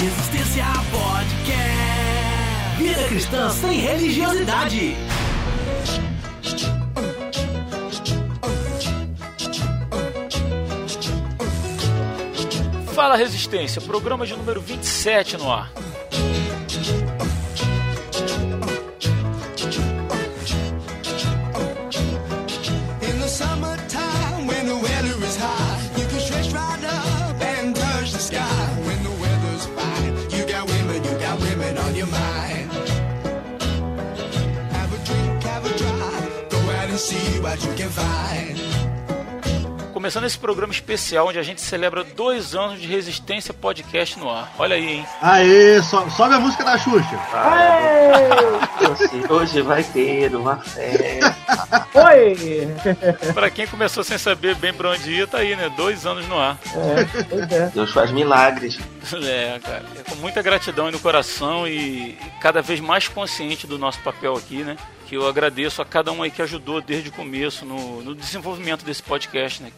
Resistência Podcast. Vida cristã sem religiosidade. Fala Resistência, programa de número 27 no ar. Começando esse programa especial onde a gente celebra dois anos de Resistência Podcast no ar. Olha aí, hein? Aê, so- sobe a música da Xuxa. Hoje, hoje vai ter uma festa. Oi! Pra quem começou sem saber bem pra onde ia, tá aí, né? Dois anos no ar. É, pois é. Deus faz milagres. É, cara. É com muita gratidão aí no coração e cada vez mais consciente do nosso papel aqui, né? Que eu agradeço a cada um aí que ajudou desde o começo no, no desenvolvimento desse podcast, né?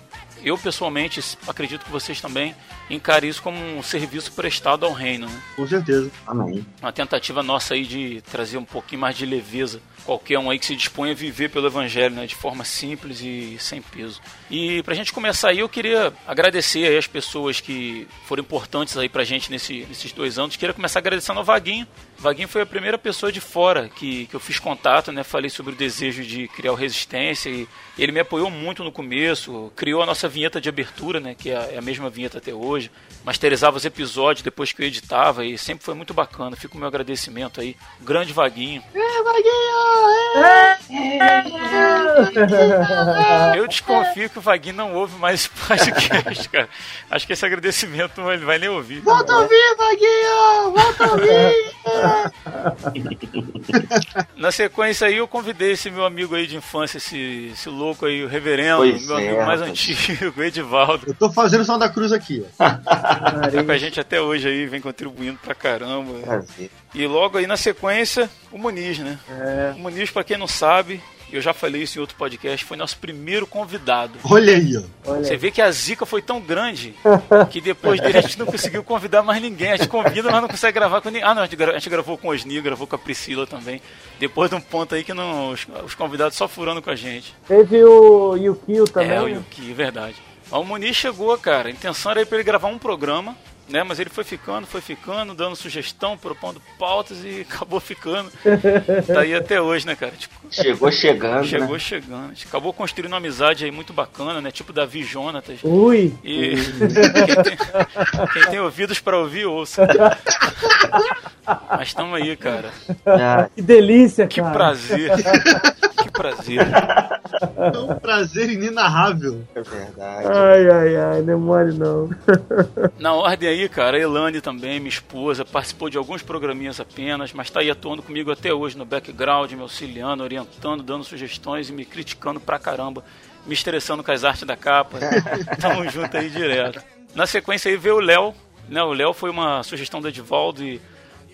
Eu, pessoalmente, acredito que vocês também encarem isso como um serviço prestado ao reino, né? Com certeza. Amém. Uma tentativa nossa aí de trazer um pouquinho mais de leveza. Qualquer um aí que se dispõe a viver pelo Evangelho, né? De forma simples e sem peso. E pra gente começar aí, eu queria agradecer aí as pessoas que foram importantes aí pra gente nesse, nesses dois anos. Queria começar agradecendo ao Vaguinho. Vaguinho foi a primeira pessoa de fora que, que eu fiz contato, né? Falei sobre o desejo de criar o Resistência e ele me apoiou muito no começo. Criou a nossa vinheta de abertura, né? Que é a- é a mesma vinheta até hoje. Masterizava os episódios depois que eu editava e sempre foi muito bacana. Fica o meu agradecimento aí. Grande Vaguinho. Eu desconfio que o Vaguinho não ouve mais esse podcast, cara. Acho que esse agradecimento não- ele vai nem ouvir. Volta a ouvir, Vaguinho! Volta a ouvir! Na sequência aí eu convidei esse meu amigo aí de infância, esse, esse louco aí, o reverendo, Pois meu é, amigo mais antigo, o Edivaldo. Eu tô fazendo o som da cruz aqui, ó. Tá com a gente até hoje aí, vem contribuindo pra caramba. Prazer. E logo aí na sequência, o Muniz, né? É. O Muniz, pra quem não sabe, eu já falei isso em outro podcast, foi nosso primeiro convidado. Olha aí, ó. Você vê que a zica foi tão grande que depois dele a gente não conseguiu convidar mais ninguém. A gente convida, mas não consegue gravar com ninguém. Ah, não, a gente, gra- a gente gravou com o Osni, gravou com a Priscila também. Depois de um ponto aí que não, os, os convidados só furando com a gente. teve o Yukio também. É, o? Yuki, é verdade. Mas o Muniz chegou, cara. A intenção era ir pra ele gravar um programa, né? Mas ele foi ficando, foi ficando, dando sugestão, propondo pautas e acabou ficando. Tá aí até hoje, né, cara? Tipo, Chegou chegando. chegou Né? chegando. Acabou construindo uma amizade aí muito bacana, né? Tipo Davi e Jonatas. Ui! E quem, tem, quem tem ouvidos pra ouvir, ouça. Mas estamos aí, cara. Ah, Que delícia, Que cara. prazer. Que prazer. É um prazer inenarrável. é verdade. Ai, ai, ai, não é mole não. Na ordem aí, cara, a Elane também, minha esposa, participou de alguns programinhas apenas, mas tá aí atuando comigo até hoje no background, me auxiliando, orientando, dando sugestões e me criticando pra caramba, me estressando com as artes da capa. Tamo junto aí direto. Na sequência aí veio o Léo, né? O Léo foi uma sugestão do Edivaldo e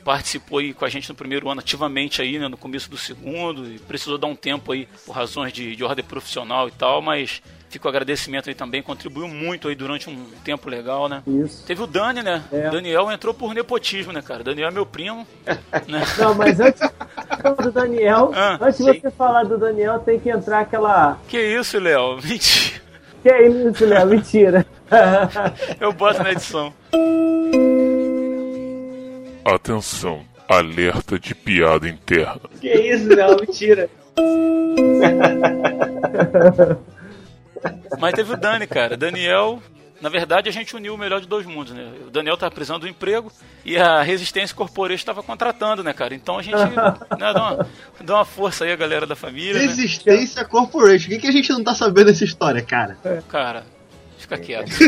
participou aí com a gente no primeiro ano ativamente aí, né, no começo do segundo, e precisou dar um tempo aí por razões de, de ordem profissional e tal, mas fica o agradecimento aí também, contribuiu muito aí durante um tempo legal, né? Isso. Teve o Dani, né? É. Daniel entrou por nepotismo, né, cara? Daniel é meu primo, né? Não, mas antes do Daniel, Ah, antes de você falar do Daniel, tem que entrar aquela. Que isso, Léo? Mentira. Que isso, Léo? Mentira. Eu boto na edição. Atenção, alerta de piada interna. que isso, Léo? Mentira. Mas teve o Dani, cara. Daniel, na verdade, a gente uniu o melhor de dois mundos, né? O Daniel tava precisando do emprego e a Resistência Corporation estava contratando, né, cara? Então a gente né, dá, uma, dá uma força aí a galera da família, né? Resistência Corporation. O que, que a gente não tá sabendo dessa história, cara? Cara, fica quieto.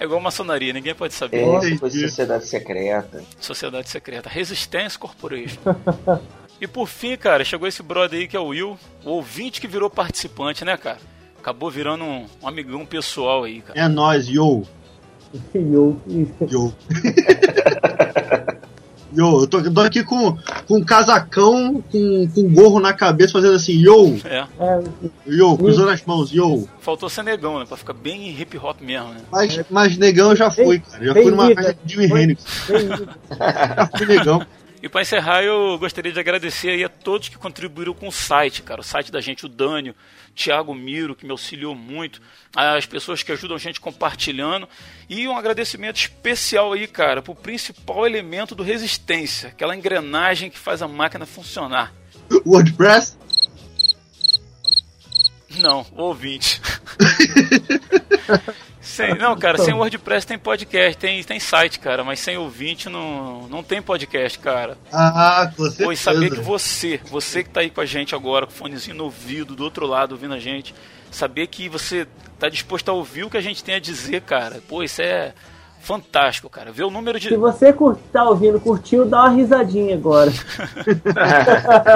É igual maçonaria, ninguém pode saber. É, foi sociedade secreta. Sociedade Secreta, Resistência Corporation. e por fim, cara, chegou esse brother aí que é o Will, o ouvinte que virou participante, né, cara? Acabou virando um, um amigão pessoal aí, cara. É nóis, yo. Eu- Yo. Yo, eu tô, eu tô aqui com, com um casacão, com, com um gorro na cabeça, fazendo assim, yo, É. É, yo, cruzando as mãos, yo. Faltou ser negão, né? Pra ficar bem hip hop mesmo, né? Mas, mas negão eu já fui, cara. Já fui numa festa de Foi. Hendrix. Já fui negão. E para encerrar, eu gostaria de agradecer aí a todos que contribuíram com o site, cara. O site da gente, o Dânio, Thiago Miro, que me auxiliou muito, as pessoas que ajudam a gente compartilhando. E um agradecimento especial aí, cara, pro principal elemento do Resistência, aquela engrenagem que faz a máquina funcionar. WordPress? Não, ouvinte. Sem, não, cara, sem WordPress tem podcast, tem, tem site, cara, mas sem ouvinte não, não tem podcast, cara. Ah. Pô, e saber que você, você que tá aí com a gente agora, com o fonezinho no ouvido, do outro lado, ouvindo a gente, saber que você tá disposto a ouvir o que a gente tem a dizer, cara. Pô, isso é fantástico, cara. Ver o número de. Se você cur- tá ouvindo, curtiu, dá uma risadinha agora.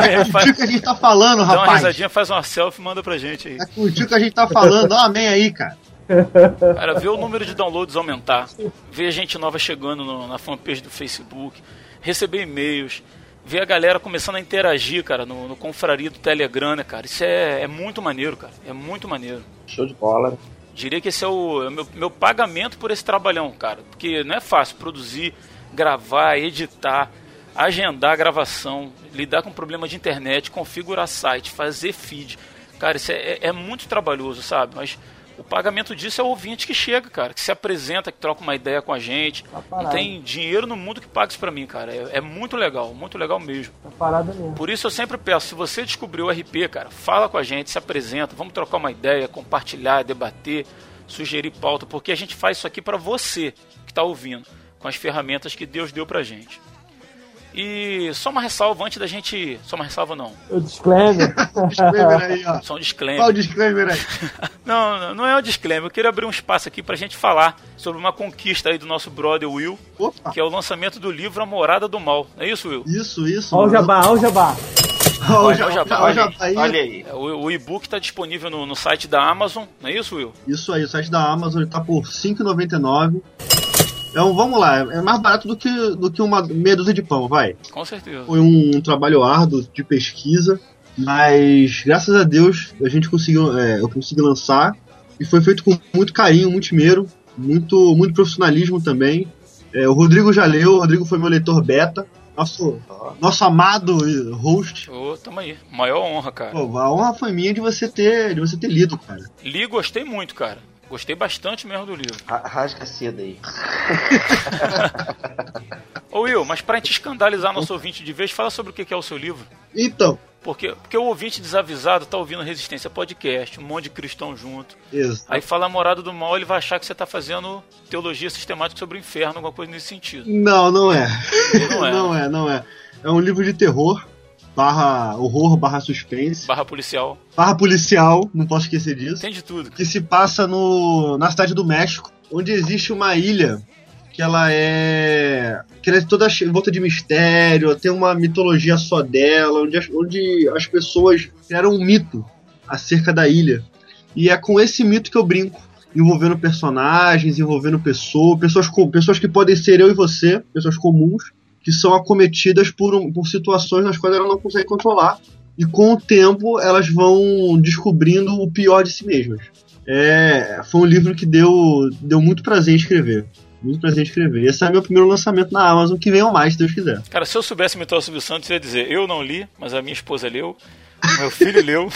É, faz- Curtiu o que a gente tá falando, Dá uma rapaz. risadinha, faz uma selfie e manda pra gente aí. Curtiu o que a gente tá falando. Dá um amém aí, cara. Cara, ver o número de downloads aumentar, ver gente nova chegando no- na fanpage do Facebook, receber e-mails, ver a galera começando a interagir, cara, no, no confraria do Telegram, né, cara? Isso é, é muito maneiro, cara. É muito maneiro. Show de bola. Diria que esse é o, é o meu, meu pagamento por esse trabalhão, cara. Porque não é fácil produzir, gravar, editar, agendar a gravação, lidar com problema de internet, configurar site, fazer feed. Cara, isso é, é- é muito trabalhoso, sabe? Mas o pagamento disso é o ouvinte que chega, cara, que se apresenta, que troca uma ideia com a gente. Tá Não parado. tem dinheiro no mundo que pague isso pra mim, cara. É, é muito legal, muito legal mesmo. Tá parada mesmo. Por isso eu sempre peço, se você descobriu o RP, cara, fala com a gente, se apresenta, vamos trocar uma ideia, compartilhar, debater, sugerir pauta, porque a gente faz isso aqui para você que está ouvindo, com as ferramentas que Deus deu pra gente. E só uma ressalva antes da gente. Só uma ressalva não. O disclaimer. Disclaimer aí, ó. Só um Qual o disclaimer. disclaimer aí? Não, não, não é um disclaimer. Eu queria abrir um espaço aqui pra gente falar sobre uma conquista aí do nosso brother Will, Opa, que é o lançamento do livro A Morada do Mal. É isso, Will? isso, isso. Olha o jabá, olha o jabá. Olha o Olha olha o Olha olha aí. É, O, o e-book está disponível no, no site da Amazon, não é isso, Will? Isso aí, o site da Amazon ele tá por R$ 5,99. Um, vamos lá, é mais barato do que, do que uma meia dúzia de pão, vai. Com certeza. Foi um, trabalho árduo de pesquisa, mas graças a Deus a gente conseguiu, é, eu consegui lançar e foi feito com muito carinho, muito esmero, muito, muito profissionalismo também. É, o Rodrigo já leu, o Rodrigo foi meu leitor beta, nosso, nosso amado host. Ô, tamo aí. Maior honra, cara. Pô, a honra foi minha de você ter, de você ter lido, cara. Li, gostei muito, cara. Gostei bastante mesmo do livro. Ra- Rasga cedo aí. Ô, Will, mas pra gente escandalizar nosso ouvinte de vez, fala sobre o que que é o seu livro. Então, Porque, porque o ouvinte desavisado tá ouvindo Resistência Podcast, um monte de cristão junto. isso. Aí fala morada do mal, ele vai achar que você tá fazendo teologia sistemática sobre o inferno, alguma coisa nesse sentido. Não, não é. Não é. não é, não é. É um livro de terror, barra horror, barra suspense, Barra policial. barra policial, não posso esquecer disso. Tem de tudo. Que se passa no, na cidade do México, onde existe uma ilha que ela é. que ela é toda em volta de mistério, tem uma mitologia só dela, onde as, onde as pessoas criaram um mito acerca da ilha. E é com esse mito que eu brinco. Envolvendo personagens, envolvendo pessoas, pessoas, pessoas que podem ser eu e você, pessoas comuns, que são acometidas por, um- por situações nas quais ela não consegue controlar. E com o tempo elas vão descobrindo o pior de si mesmas. É, foi um livro que deu, deu muito prazer em escrever. Muito prazer em escrever. Esse é meu primeiro lançamento na Amazon, que venham mais, se Deus quiser. Cara, se eu soubesse o Silvio Santos, eu ia dizer, eu não li, mas a minha esposa leu, meu filho leu.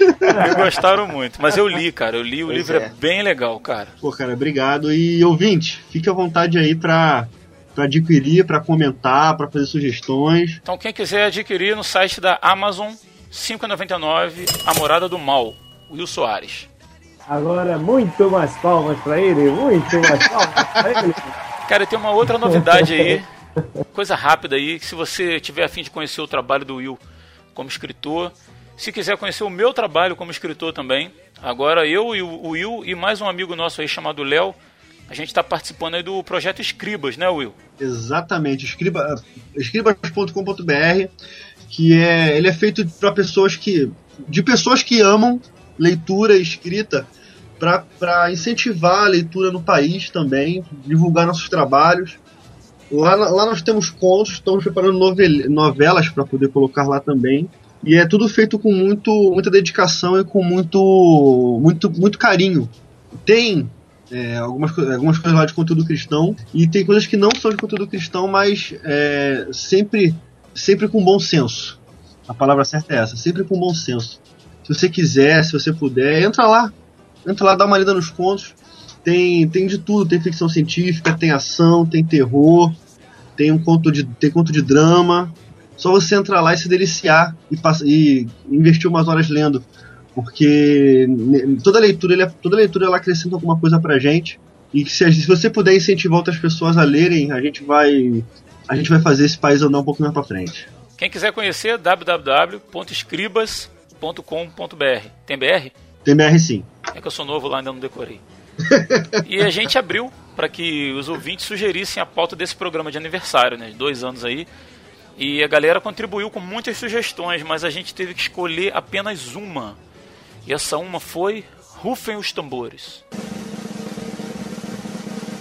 e gostaram muito. Mas eu li, cara. Eu li, o Pois livro é. é. bem legal, cara. Pô, cara, obrigado. E ouvinte, fique à vontade aí pra, pra adquirir, pra comentar, pra fazer sugestões. Então quem quiser adquirir no site da Amazon, R$ 5,99, A Morada do Mal, Will Soares. Agora, muito mais palmas pra ele, muito mais palmas pra ele. Cara, tem uma outra novidade aí, coisa rápida aí, que se você tiver a fim de conhecer o trabalho do Will como escritor, se quiser conhecer o meu trabalho como escritor também, agora eu e o Will e mais um amigo nosso aí chamado Léo, a gente está participando aí do projeto Escribas, né, Will? Exatamente, escriba, escribas.com.br, que é, ele é feito para pessoas que de pessoas que amam leitura e escrita para incentivar a leitura no país também, divulgar nossos trabalhos. Lá, lá nós temos contos, estamos preparando novel- novelas para poder colocar lá também. E é tudo feito com muito, muita dedicação e com muito, muito, muito carinho. Tem é, algumas, algumas coisas lá de conteúdo cristão e tem coisas que não são de conteúdo cristão, mas é, sempre, sempre com bom senso. A palavra certa é essa, sempre com bom senso. Se você quiser, se você puder, entra lá. Entra lá, dá uma lida nos contos. Tem, tem de tudo, tem ficção científica, tem ação, tem terror, tem um conto de, tem conto de drama. Só você entrar lá e se deliciar e, e investir umas horas lendo. Porque toda leitura, é- toda leitura ela acrescenta alguma coisa pra gente. E se, se você puder incentivar outras pessoas a lerem, a gente vai. A gente vai fazer esse país andar um pouco mais pra frente. Quem quiser conhecer, www.escribas.com.br. Tem BR? Tem BR sim. É que eu sou novo lá, ainda não decorei. e a gente abriu para que os ouvintes sugerissem a pauta desse programa de aniversário, né? Dois anos aí. E a galera contribuiu com muitas sugestões, mas a gente teve que escolher apenas uma. E essa uma foi Rufem os Tambores.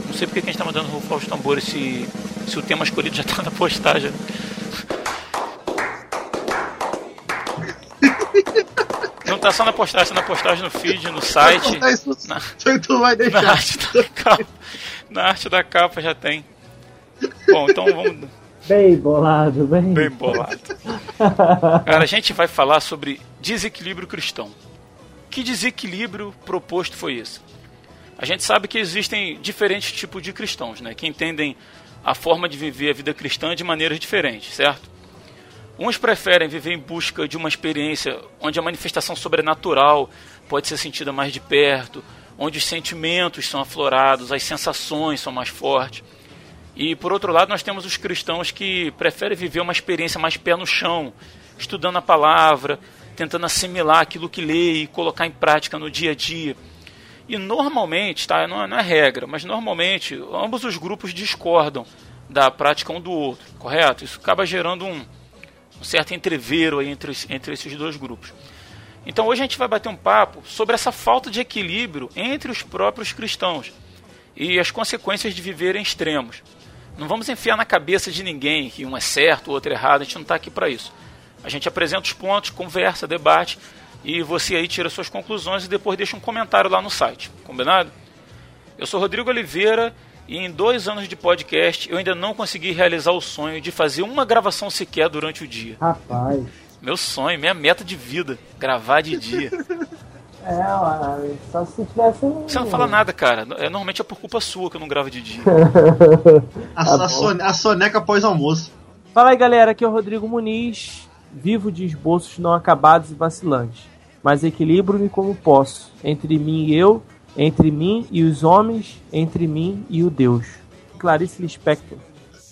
Não sei porque que a gente tá mandando rufar os tambores se, se o tema escolhido já tá na postagem. Não tá só na postagem, tá na postagem no feed, no site. Isso, Na- só que tu vai Na deixar. arte da capa. Na arte da capa já tem. Bom, então vamos Bem bolado, bem. bem bolado. Cara, a gente vai falar sobre desequilíbrio cristão. Que desequilíbrio proposto foi esse? A gente sabe que existem diferentes tipos de cristãos, né? Que entendem a forma de viver a vida cristã de maneiras diferentes, certo? Uns preferem viver em busca de uma experiência onde a manifestação sobrenatural pode ser sentida mais de perto, onde os sentimentos são aflorados, as sensações são mais fortes. E por outro lado, nós temos os cristãos que preferem viver uma experiência mais pé no chão, estudando a palavra, tentando assimilar aquilo que lê e colocar em prática no dia a dia. E normalmente, tá, não é, não é regra, mas normalmente ambos os grupos discordam da prática um do outro, correto? Isso acaba gerando um, um certo entreveiro aí entre, entre esses dois grupos. Então hoje a gente vai bater um papo sobre essa falta de equilíbrio entre os próprios cristãos e as consequências de viver em extremos. Não vamos enfiar na cabeça de ninguém que um é certo, o outro é errado, a gente não está aqui para isso. A gente apresenta os pontos, conversa, debate e você aí tira suas conclusões e depois deixa um comentário lá no site. Combinado? Eu sou Rodrigo Oliveira e em dois anos de podcast eu ainda não consegui realizar o sonho de fazer uma gravação sequer durante o dia. Rapaz. Meu sonho, minha meta de vida, gravar de dia. É, só se tivesse um. Você não fala nada, cara. É, normalmente é por culpa sua que eu não gravo de dia. A, a, sone- a soneca pós-almoço. Fala aí galera, aqui é o Rodrigo Muniz, vivo de esboços não acabados e vacilantes, mas equilibro-me como posso, entre mim e eu, entre mim e os homens, entre mim e o Deus. Clarice Lispector.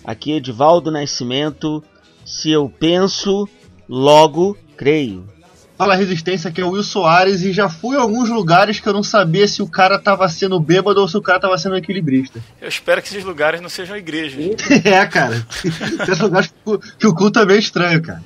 Aqui é Edivaldo Nascimento. Se eu penso, logo creio. Fala Resistência, que é o Will Soares e já fui a alguns lugares que eu não sabia se o cara tava sendo bêbado ou se o cara tava sendo equilibrista. Eu espero que esses lugares não sejam igrejas. é, cara. Tem lugares que o- que o culto é meio estranho, cara.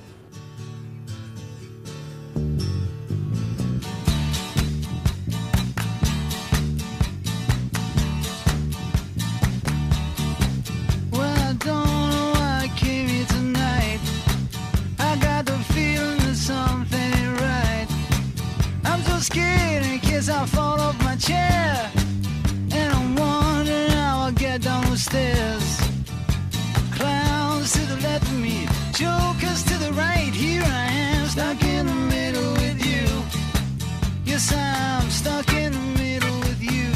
Scared in case I fall off my chair. And I'm wondering how get down the stairs. Clowns to the left of me, jokers to the right. Here I am, stuck in the middle with you. Yes, I'm stuck in the middle with you.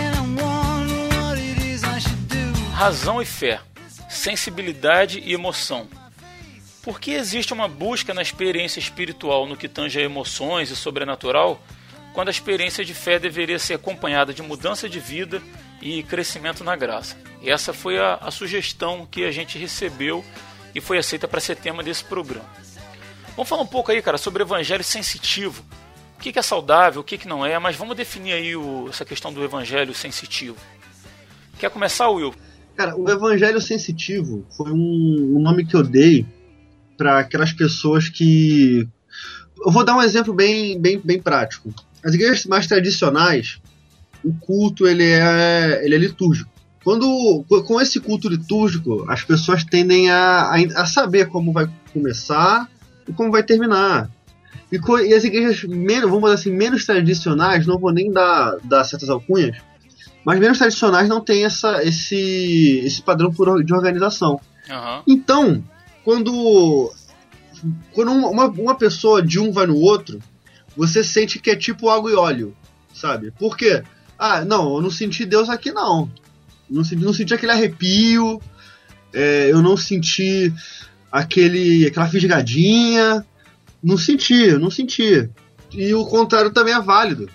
And I'm wondering what it is I should do. Razão e fé, sensibilidade e emoção. Por que existe uma busca na experiência espiritual no que tange a emoções e sobrenatural, quando a experiência de fé deveria ser acompanhada de mudança de vida e crescimento na graça? E essa foi a, a sugestão que a gente recebeu e foi aceita para ser tema desse programa. Vamos falar um pouco aí, cara, sobre evangelho sensitivo. O que é saudável, o que que não é, mas vamos definir aí o- essa questão do evangelho sensitivo. Quer começar, Will? Cara, o evangelho sensitivo foi um, um nome que eu dei para aquelas pessoas que. Eu vou dar um exemplo bem, bem, bem prático. As igrejas mais tradicionais, o culto ele é, ele é litúrgico. Quando co- com esse culto litúrgico, as pessoas tendem a, a, a saber como vai começar e como vai terminar. E, co- e as igrejas menos, vamos dizer assim, menos tradicionais, não vou nem dar, dar certas alcunhas, mas menos tradicionais não tem essa, esse, esse padrão de organização. Aham. Então, quando, quando uma, uma pessoa de um vai no outro, você sente que é tipo água e óleo, sabe? Por quê? Ah, não, eu não senti Deus aqui não. Não senti, não senti aquele arrepio, é, eu não senti aquele, aquela fisgadinha. Não senti, não senti. E o contrário também é válido.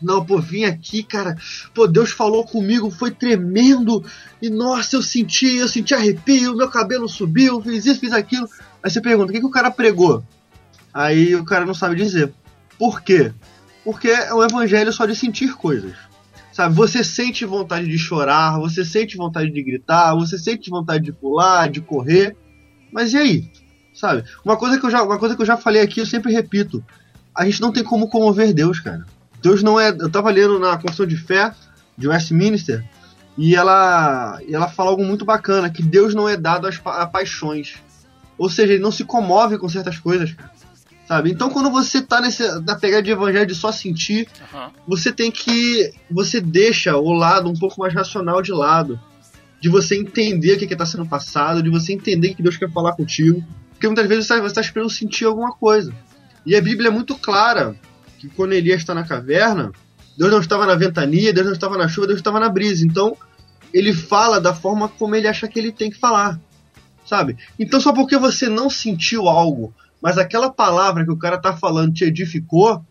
Não, pô, vim aqui, cara. Pô, Deus falou comigo, foi tremendo. E nossa, eu senti, eu senti arrepio, meu cabelo subiu, fiz isso, fiz aquilo. Aí você pergunta, o que, que o cara pregou? Aí o cara não sabe dizer. Por quê? Porque é um evangelho só de sentir coisas. Sabe, você sente vontade de chorar, você sente vontade de gritar, você sente vontade de pular, de correr. Mas e aí? Sabe? Uma coisa que eu já, uma coisa que eu já falei aqui, eu sempre repito. A gente não tem como comover Deus, cara. Deus não é. Eu tava lendo na Confissão de Fé de Westminster e ela, e ela fala algo muito bacana: que Deus não é dado às pa- a paixões. Ou seja, ele não se comove com certas coisas, cara. Sabe? Então quando você tá nesse, na pegada de evangelho de só sentir, Aham. você tem que. Você deixa o lado um pouco mais racional de lado. De você entender o que está sendo passado, de você entender o que Deus quer falar contigo. Porque muitas vezes você está esperando sentir alguma coisa. E a Bíblia é muito clara que quando Elias está na caverna, Deus não estava na ventania, Deus não estava na chuva, Deus estava na brisa. Então, ele fala da forma como ele acha que ele tem que falar. Sabe? Então, só porque você não sentiu algo, mas aquela palavra que o cara tá falando te edificou,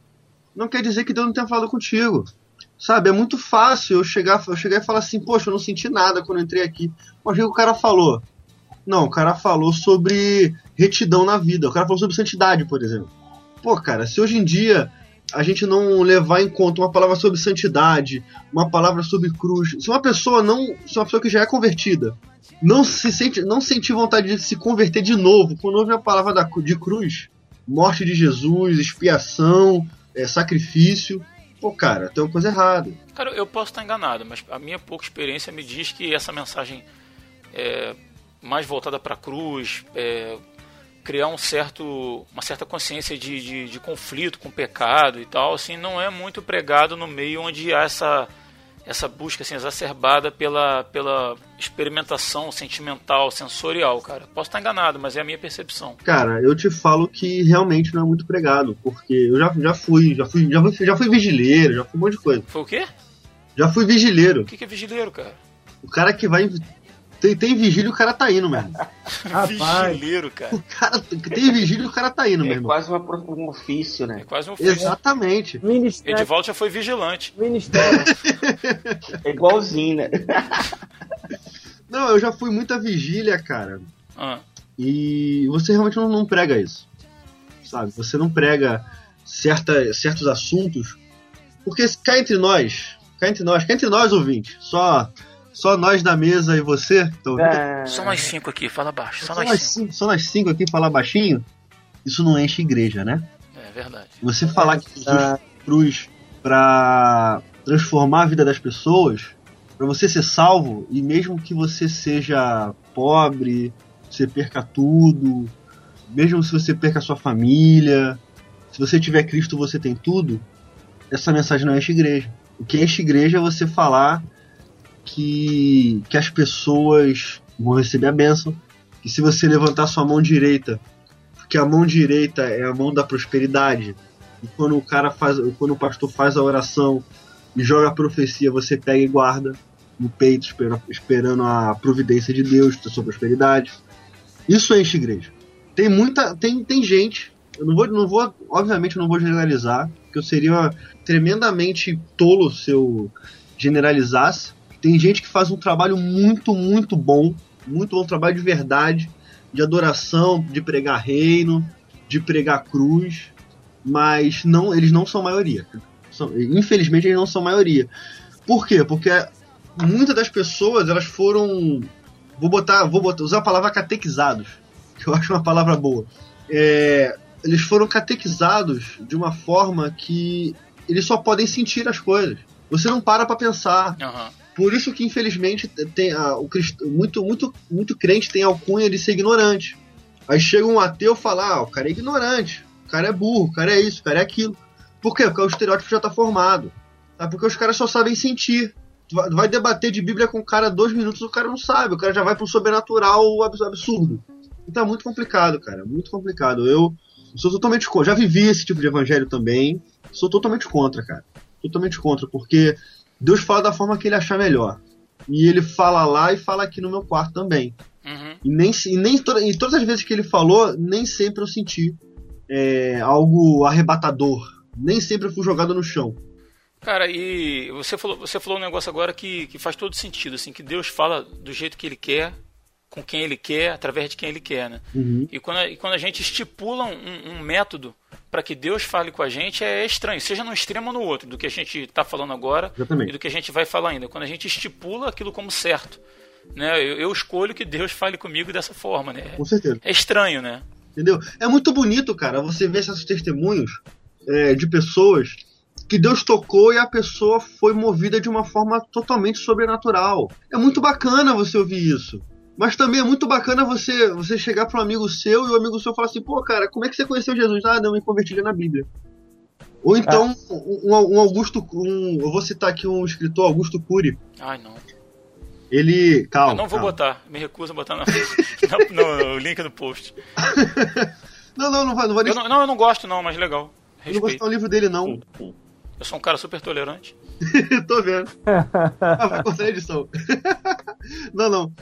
não quer dizer que Deus não tenha falado contigo. Sabe? É muito fácil eu chegar, eu chegar e falar assim, poxa, eu não senti nada quando entrei aqui. Mas o que o cara falou? Não, o cara falou sobre retidão na vida. O cara falou sobre santidade, por exemplo. Pô, cara, se hoje em dia a gente não levar em conta uma palavra sobre santidade, uma palavra sobre cruz, se uma pessoa não, se uma pessoa que já é convertida, não se sente, não sentir vontade de se converter de novo, quando ouve a palavra da, de cruz, morte de Jesus, expiação, é, sacrifício, pô, cara, tem uma coisa errada. Cara, eu posso estar enganado, mas a minha pouca experiência me diz que essa mensagem é mais voltada para a cruz, é, criar um certo, uma certa consciência de, de, de conflito com o pecado e tal, assim, não é muito pregado no meio onde há essa, essa busca assim, exacerbada pela, pela experimentação sentimental, sensorial, cara. Posso estar enganado, mas é a minha percepção. Cara, eu te falo que realmente não é muito pregado, porque eu já, já fui, já fui, já fui, já fui vigileiro, já fui um monte de coisa. Foi o quê? Já fui vigileiro. O que que é vigileiro, cara? O cara que vai. Tem, tem vigília e o cara tá indo, mesmo. Rapaz, Vigileiro, cara. O cara tem vigília e o cara tá indo, meu É irmão. quase uma um ofício, É né? quase um ofício. Exatamente. ministério, Edivaldo já foi vigilante. ministério. É igualzinho, né? Não, eu já fui muita vigília, cara. Ah, E você realmente não, não prega isso. Sabe? Você não prega certa, certos assuntos. Porque cá entre nós, cá entre nós, cá entre nós, ouvintes, só, só nós da mesa e você, então, É, só nós cinco aqui, fala baixo. Só só, nós nós cinco. cinco, só nós cinco aqui falar baixinho, isso não enche igreja, né? É verdade. Você falar que Jesus Ah, cruz para transformar a vida das pessoas, para você ser salvo, e mesmo que você seja pobre, você perca tudo, mesmo se você perca a sua família, se você tiver Cristo você tem tudo, essa mensagem não enche igreja. O que enche igreja é você falar que, que as pessoas vão receber a bênção, que se você levantar sua mão direita, porque a mão direita é a mão da prosperidade, e quando o cara faz, quando o pastor faz a oração e joga a profecia, você pega e guarda no peito, espera- esperando a providência de Deus, da sua prosperidade. Isso enche igreja. Tem muita, tem, tem gente. Eu não vou, não vou, obviamente, não vou generalizar, porque eu seria tremendamente tolo se eu generalizasse. Tem gente que faz um trabalho muito, muito bom, muito bom trabalho de verdade, de adoração, de pregar reino, de pregar cruz, mas não, eles não são maioria. São- infelizmente eles não são maioria. Por quê? Porque muitas das pessoas elas foram, vou botar, vou botar, usar a palavra catequizados, que eu acho uma palavra boa. É, eles foram catequizados de uma forma que eles só podem sentir as coisas. Você não para pra pensar. Aham. Por isso que, infelizmente, tem a, o muito, muito, muito crente tem a alcunha de ser ignorante. Aí chega um ateu e fala, ah, o cara é ignorante, o cara é burro, o cara é isso, o cara é aquilo. Por quê? Porque o estereótipo já tá formado. Tá? Porque os caras só sabem sentir. Vai- debater de Bíblia com o cara dois minutos, o cara não sabe, o cara já vai pro sobrenatural abs- absurdo. Então é muito complicado, cara, muito complicado. Eu sou totalmente contra. Já vivi esse tipo de evangelho também. Sou totalmente contra, cara. Totalmente contra, porque Deus fala da forma que ele achar melhor. E ele fala lá e fala aqui no meu quarto também. Uhum. E nem, e nem to- e todas as vezes que ele falou, nem sempre eu senti é, algo arrebatador. Nem sempre eu fui jogado no chão. Cara, e você falou, você falou um negócio agora que, que faz todo sentido, assim, que Deus fala do jeito que ele quer, com quem ele quer, através de quem ele quer, né? Uhum. E quando a, e quando a gente estipula um, um método para que Deus fale com a gente, é estranho, seja num extremo ou no outro, do que a gente está falando agora Exatamente. e do que a gente vai falar ainda. Quando a gente estipula aquilo como certo, né? Eu, eu escolho que Deus fale comigo dessa forma, né? Com certeza. É estranho, né? Entendeu? É muito bonito, cara, você ver esses testemunhos é, de pessoas que Deus tocou e a pessoa foi movida de uma forma totalmente sobrenatural. É muito bacana você ouvir isso. Mas também é muito bacana você, você chegar para um amigo seu e o amigo seu falar assim: pô, cara, como é que você conheceu Jesus? Ah, não, me converti na Bíblia. Ou então, um, um Augusto. Um, eu vou citar aqui um escritor, Augusto Cury. Ai, não. Ele. Calma. eu não vou calma. botar, me recuso a botar no, no- no link no post. Não, não, não vai, não vai nem. Eu não, não, eu não gosto não, mas legal. Eu não vou Respeito. citar o livro dele, não. Eu sou um cara super tolerante. Tô vendo. Ah, vai cortar a edição. não, não.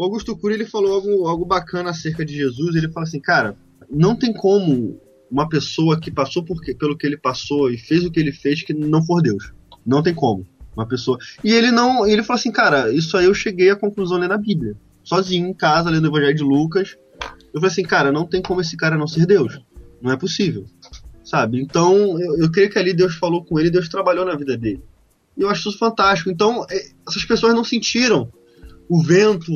O Augusto Cury ele falou algo, algo bacana acerca de Jesus. Ele fala assim, cara, não tem como uma pessoa que passou por pelo que ele passou e fez o que ele fez que não for Deus. Não tem como. Uma pessoa. E ele não. Ele fala assim, cara, isso aí eu cheguei à conclusão lendo a Bíblia. Sozinho, em casa, lendo o Evangelho de Lucas. Eu falei assim, cara, não tem como esse cara não ser Deus. Não é possível. Sabe? Então, eu, eu creio que ali Deus falou com ele, Deus trabalhou na vida dele. E eu acho isso fantástico. Então, é, essas pessoas não sentiram o vento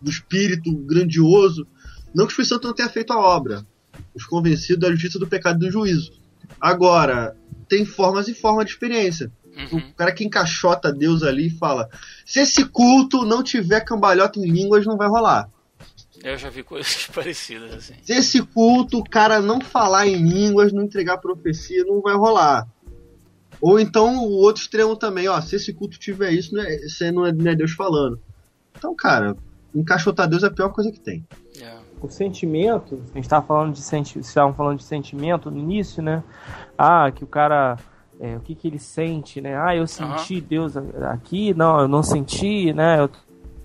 do espírito grandioso. Não que o Espírito Santo não tenha feito a obra. Os convencidos da justiça do pecado e do juízo. Agora, tem formas e formas de experiência. Uhum. O cara que encaixota Deus ali e fala: se esse culto não tiver cambalhota em línguas, não vai rolar. Eu já vi coisas parecidas assim. Se esse culto, o cara não falar em línguas, não entregar profecia, não vai rolar. Ou então o outro extremo também, ó, se esse culto tiver isso, não é, não é, não é Deus falando. Então, cara, encaixotar Deus é a pior coisa que tem. É. o sentimento, a gente estava falando de senti estavam falando de sentimento no início, né? Ah, que o cara é, o que que ele sente, né? Ah, eu senti Deus a- aqui, não, eu não senti, né? Eu,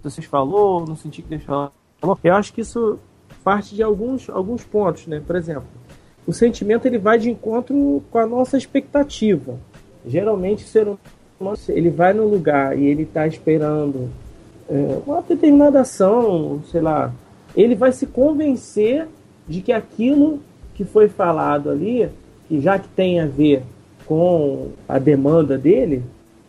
vocês falou, não senti que Deus falou. Eu acho que isso parte de alguns alguns pontos, né? Por exemplo, o sentimento ele vai de encontro com a nossa expectativa. Geralmente o ser humano ele vai no lugar e ele está esperando é, uma determinada ação, sei lá, ele vai se convencer de que aquilo que foi falado ali, que já que tem a ver com a demanda dele,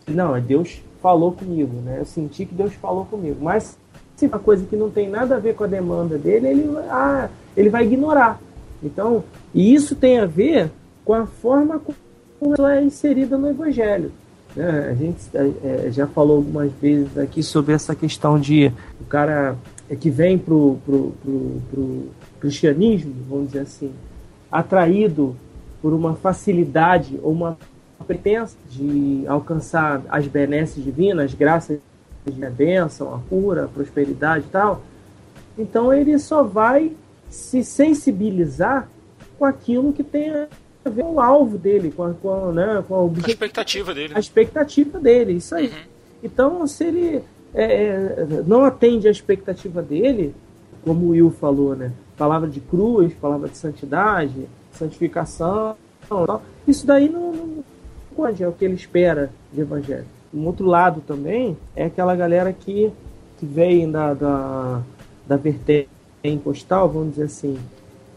não, é Deus falou comigo, né? Eu senti que Deus falou comigo. Mas se é uma coisa que não tem nada a ver com a demanda dele, ele, ah, ele vai ignorar. Então, e isso tem a ver com a forma como ela é inserida no Evangelho. Né? A gente é, já falou algumas vezes aqui sobre essa questão de o cara é que vem pro, pro, pro, pro cristianismo, vamos dizer assim, atraído por uma facilidade ou uma pretensa de alcançar as benesses divinas, as graças a bênção, a cura, a prosperidade e tal. Então ele só vai se sensibilizar com aquilo que tem a ver com o alvo dele, com a, com né, com a A expectativa dele. a expectativa dele, isso aí. Então, se ele é, é, não atende à expectativa dele, como o Will falou, né? Palavra de cruz, palavra de santidade, santificação, isso daí não, não pode, é o que ele espera de evangelho. Um outro lado também é aquela galera que, que vem da, da, da vertente postal, vamos dizer assim,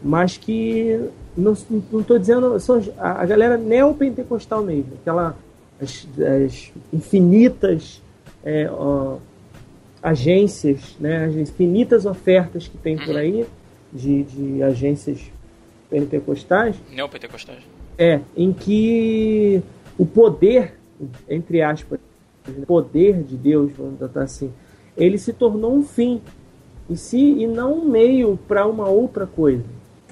mas que não estou dizendo são a, a galera neopentecostal mesmo, aquela as, as infinitas é, ó, agências, né, as infinitas ofertas que tem por aí de, de agências pentecostais, Neopentecostais. é em que o poder, entre aspas, o poder de Deus, vamos botar assim, ele se tornou um fim em si e não um meio para uma outra coisa.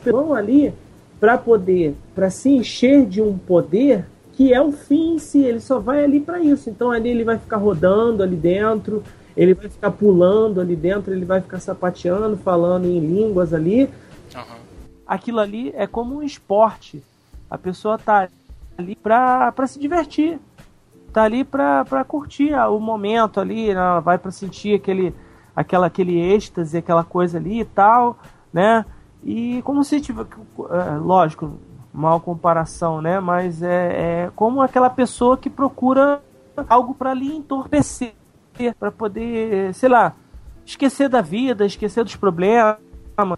Vão ali para poder, para se encher de um poder que é o fim em si, ele só vai ali para isso. Então ali ele vai ficar rodando ali dentro, ele vai ficar pulando ali dentro, ele vai ficar sapateando, falando em línguas ali. Aham. Aquilo ali é como um esporte. A pessoa tá ali pra, pra se divertir. Tá ali pra curtir o momento ali, né? vai pra sentir aquele, aquela, aquele êxtase, aquela coisa ali e tal, né? E como se tiver, é, lógico, mal comparação, né? Mas é, é como aquela pessoa que procura algo para lhe entorpecer, para poder, sei lá, esquecer da vida, esquecer dos problemas,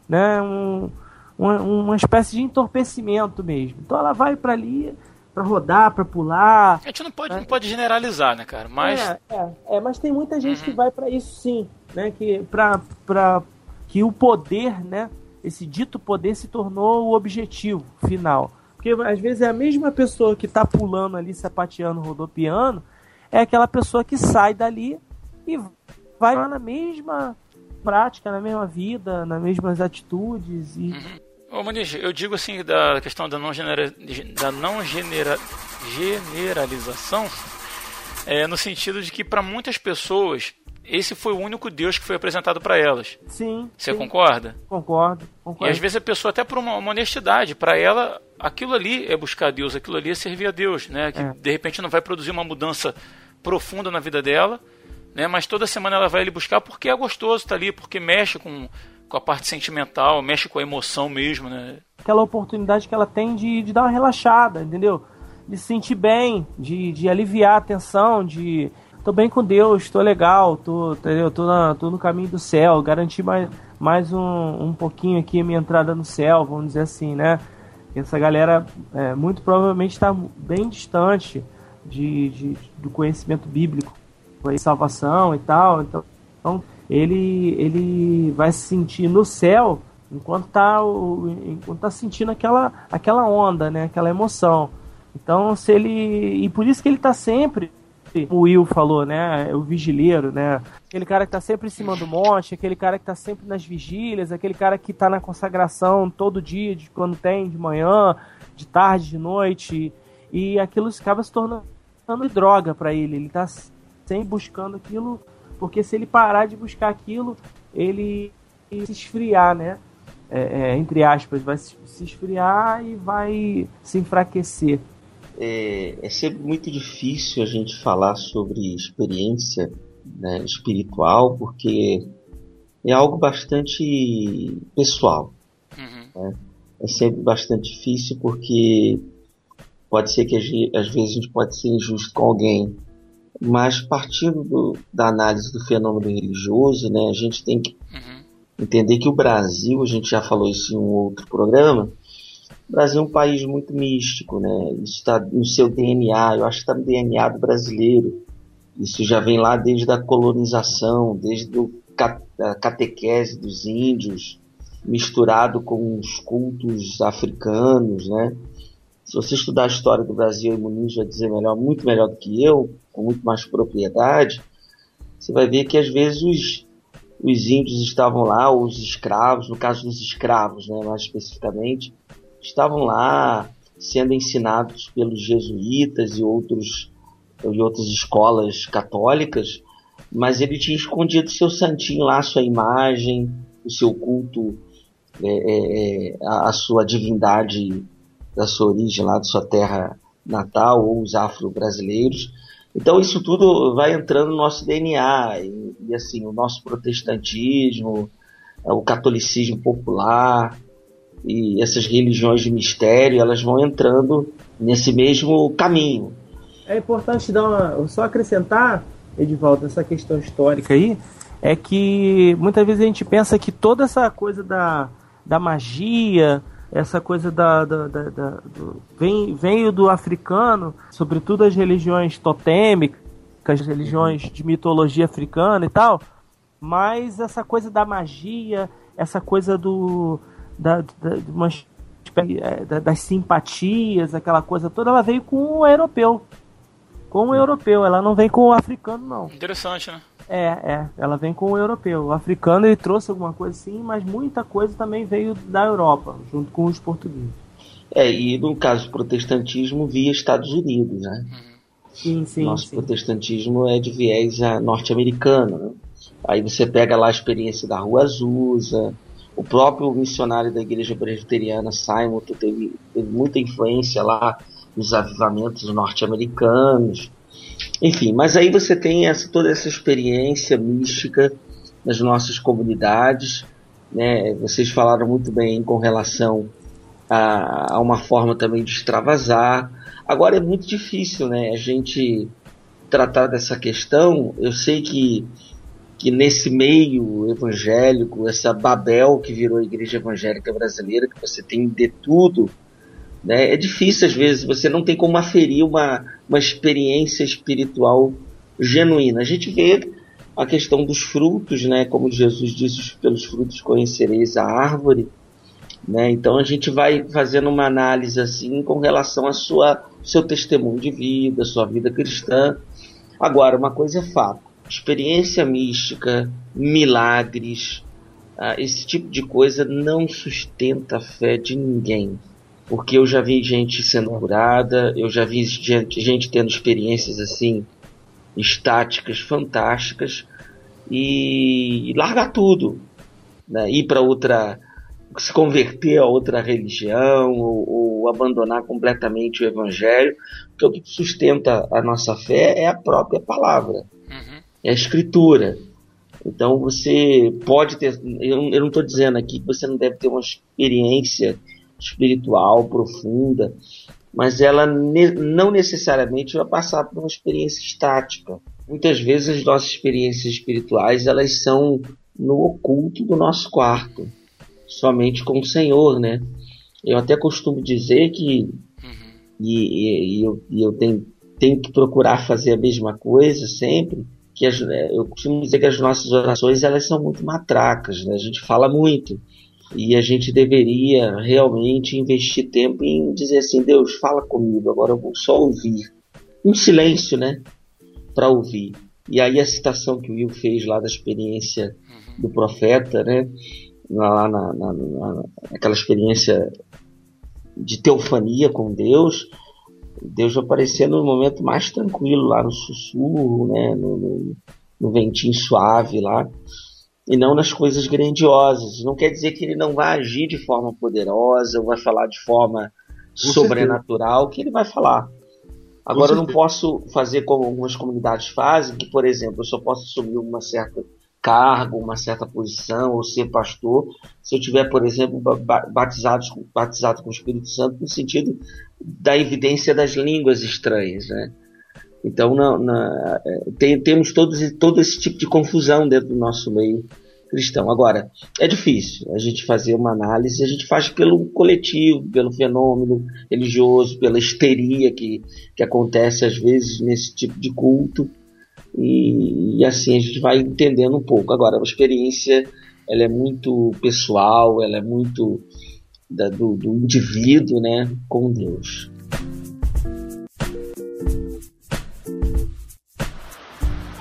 né? Um, uma, uma espécie de entorpecimento mesmo. Então ela vai para ali para rodar, para pular. A gente não pode, não pode generalizar, né, cara? Mas. É, é, é, mas tem muita gente Uhum. que vai para isso sim, né? Que para que o poder, né? Esse dito poder se tornou o objetivo final. Porque às vezes é a mesma pessoa que tá pulando ali, sapateando, rodopiando, é aquela pessoa que sai dali e vai lá na mesma prática, na mesma vida, nas mesmas atitudes e Ô, Muniz, eu digo assim da questão da não, genera, da não genera, generalização, é, no sentido de que para muitas pessoas esse foi o único Deus que foi apresentado para elas. sim. Você sim, concorda? Concordo, E concordo. às vezes a pessoa até por uma, uma honestidade, para ela aquilo ali é buscar Deus, aquilo ali é servir a Deus, né? Que É. de repente não vai produzir uma mudança profunda na vida dela, né? Mas toda semana ela vai ali buscar porque é gostoso estar ali, porque mexe com, com a parte sentimental, mexe com a emoção mesmo, né? aquela oportunidade que ela tem de, de dar uma relaxada, entendeu? De se sentir bem, de, de aliviar a tensão, de tô bem com Deus, tô legal, tô, entendeu? Tô, na- tô no caminho do céu, garantir mais, mais um, um pouquinho aqui a minha entrada no céu, vamos dizer assim, né? Essa galera é, muito provavelmente está bem distante de, de- do conhecimento bíblico, salvação e tal, então, então ele, ele vai se sentir no céu enquanto tá, o, enquanto tá sentindo aquela, aquela onda, né? Aquela emoção. Então, se ele. E por isso que ele tá sempre. O Will falou, né? O vigileiro, né? Aquele cara que tá sempre em cima do monte, aquele cara que tá sempre nas vigílias, aquele cara que tá na consagração todo dia, de quando tem, de manhã, de tarde, de noite. E aquilo acaba se tornando droga para ele. Ele tá sempre buscando aquilo, porque se ele parar de buscar aquilo, ele se esfriar, né? É, é, entre aspas, vai se esfriar e vai se enfraquecer. É, é sempre muito difícil a gente falar sobre experiência né, espiritual, porque é algo bastante pessoal. Uhum. É sempre bastante difícil porque pode ser que às vezes a gente pode ser injusto com alguém, mas partindo do- da análise do fenômeno religioso, né, a gente tem que Uhum. entender que o Brasil, a gente já falou isso em um outro programa, o Brasil é um país muito místico, né? Isso está no seu DNA, eu acho que está no DNA do brasileiro. Isso já vem lá desde a colonização, desde o a catequese dos índios, misturado com os cultos africanos, né? Se você estudar a história do Brasil, e Muniz vai dizer melhor, muito melhor do que eu, com muito mais propriedade, você vai ver que às vezes os, os índios estavam lá, os escravos, no caso dos escravos, né, mais especificamente, estavam lá sendo ensinados pelos jesuítas e outros e outras escolas católicas, mas ele tinha escondido seu santinho lá, sua imagem, o seu culto, é, é, é, a, sua divindade da sua origem lá, da sua terra natal, ou os afro-brasileiros. Então isso tudo vai entrando no nosso DNA e, e, assim o nosso protestantismo, o catolicismo popular e essas religiões de mistério, elas vão entrando nesse mesmo caminho. É importante dar uma, só acrescentar, Edivaldo, essa questão histórica aí, é que muitas vezes a gente pensa que toda essa coisa da, da magia, essa coisa da, da, da, da do, vem, veio do africano, sobretudo as religiões totêmicas, as religiões de mitologia africana e tal, mas essa coisa da magia, essa coisa do da, da, de uma espécie, é, da- das simpatias, aquela coisa toda, ela veio com o europeu. com o europeu, ela não vem com o africano, não. Interessante, né? É, é, ela vem com o europeu. O africano ele trouxe alguma coisa sim, mas muita coisa também veio da Europa, junto com os portugueses. É, e no caso do protestantismo via Estados Unidos, né? Sim, sim, Nosso sim. protestantismo é de viés ah, norte-americano, né? Aí você pega lá a experiência da Rua Azusa, o próprio missionário da igreja presbiteriana Simon teve, teve muita influência lá nos avivamentos norte-americanos. Enfim, mas aí você tem essa, toda essa experiência mística nas nossas comunidades. Né? Vocês falaram muito bem com relação a, a uma forma também de extravasar. Agora é muito difícil né? a gente tratar dessa questão. Eu sei que, que nesse meio evangélico, essa Babel que virou a igreja evangélica brasileira, que você tem de tudo, né? É difícil às vezes, você não tem como aferir uma, uma experiência espiritual genuína. A gente vê a questão dos frutos, né? como Jesus disse, pelos frutos conhecereis a árvore. Né? Então a gente vai fazendo uma análise assim com relação a sua seu testemunho de vida, sua vida cristã. Agora, uma coisa é fato: experiência mística, milagres, ah, esse tipo de coisa não sustenta a fé de ninguém porque eu já vi gente sendo curada, eu já vi gente, gente tendo experiências assim estáticas, fantásticas e, e largar tudo, né? ir para outra, se converter a outra religião ou, ou, abandonar completamente o evangelho, porque o que sustenta a nossa fé é a própria palavra. É a escritura. Então você pode ter, eu, eu não estou dizendo aqui que você não deve ter uma experiência espiritual profunda, mas ela ne não necessariamente vai passar por uma experiência estática. Muitas vezes as nossas experiências espirituais elas são no oculto do nosso quarto, somente com o Senhor, né? Eu até costumo dizer que e, e, e eu, e eu tenho, tenho que procurar fazer a mesma coisa sempre. Que as, eu costumo dizer que as nossas orações elas são muito matracas, né? A gente fala muito e a gente deveria realmente investir tempo em dizer assim: Deus, fala comigo, agora eu vou só ouvir. Um silêncio, né? Para ouvir. E aí a citação que o Will fez lá da experiência do profeta, né? Lá na, na, na, naquela experiência de teofania com Deus, Deus aparecer no momento mais tranquilo, lá no sussurro, né? no, no, no ventinho suave lá e não nas coisas grandiosas. Não quer dizer que ele não vai agir de forma poderosa, ou vai falar de forma sobrenatural, que ele vai falar. Agora eu não posso fazer como algumas comunidades fazem, que por exemplo, eu só posso assumir uma certa cargo, uma certa posição, ou ser pastor, se eu tiver, por exemplo, batizado, batizado com o Espírito Santo, no sentido da evidência das línguas estranhas, né? Então, na, na, tem, temos todos, todo esse tipo de confusão dentro do nosso meio cristão. Agora, é difícil a gente fazer uma análise, a gente faz pelo coletivo, pelo fenômeno religioso, pela histeria que, que acontece às vezes nesse tipo de culto, e, e assim a gente vai entendendo um pouco. Agora, a experiência ela é muito pessoal, ela é muito da, do, do indivíduo né, com Deus.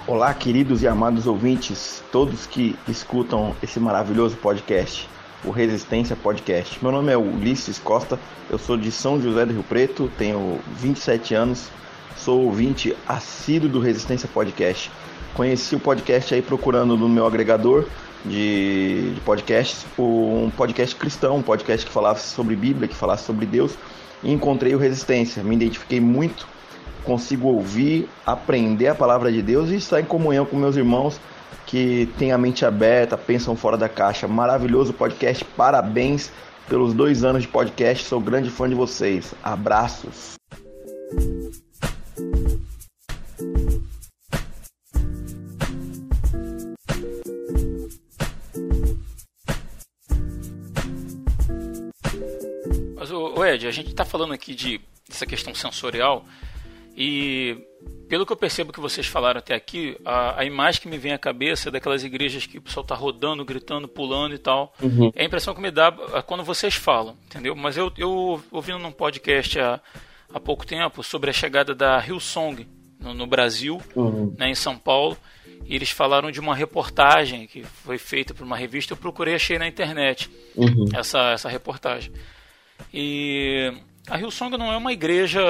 Olá, queridos e amados ouvintes, todos que escutam esse maravilhoso podcast, o Resistência Podcast. Meu nome é Ulisses Costa, eu sou de São José do Rio Preto, tenho 27 anos, sou ouvinte assíduo do Resistência Podcast. Conheci o podcast aí procurando no meu agregador de, de podcasts, um podcast cristão, um podcast que falasse sobre Bíblia, que falasse sobre Deus, e encontrei o Resistência. Me identifiquei muito consigo ouvir, aprender a palavra de Deus e estar em comunhão com meus irmãos que têm a mente aberta, pensam fora da caixa. Maravilhoso podcast, parabéns pelos dois anos de podcast, sou grande fã de vocês. Abraços. Mas, o Ed, a gente está falando aqui de essa questão sensorial e pelo que eu percebo que vocês falaram até aqui, a, a, imagem que me vem à cabeça é daquelas igrejas que o pessoal tá rodando, gritando, pulando e tal. Uhum. É a impressão que me dá quando vocês falam, entendeu? Mas eu, eu ouvindo num podcast há, há pouco tempo sobre a chegada da Hillsong, no, no Brasil, Uhum. né, em São Paulo. E eles falaram de uma reportagem que foi feita por uma revista. Eu procurei, achei na internet Uhum. essa, essa reportagem. E a Hillsong não é uma igreja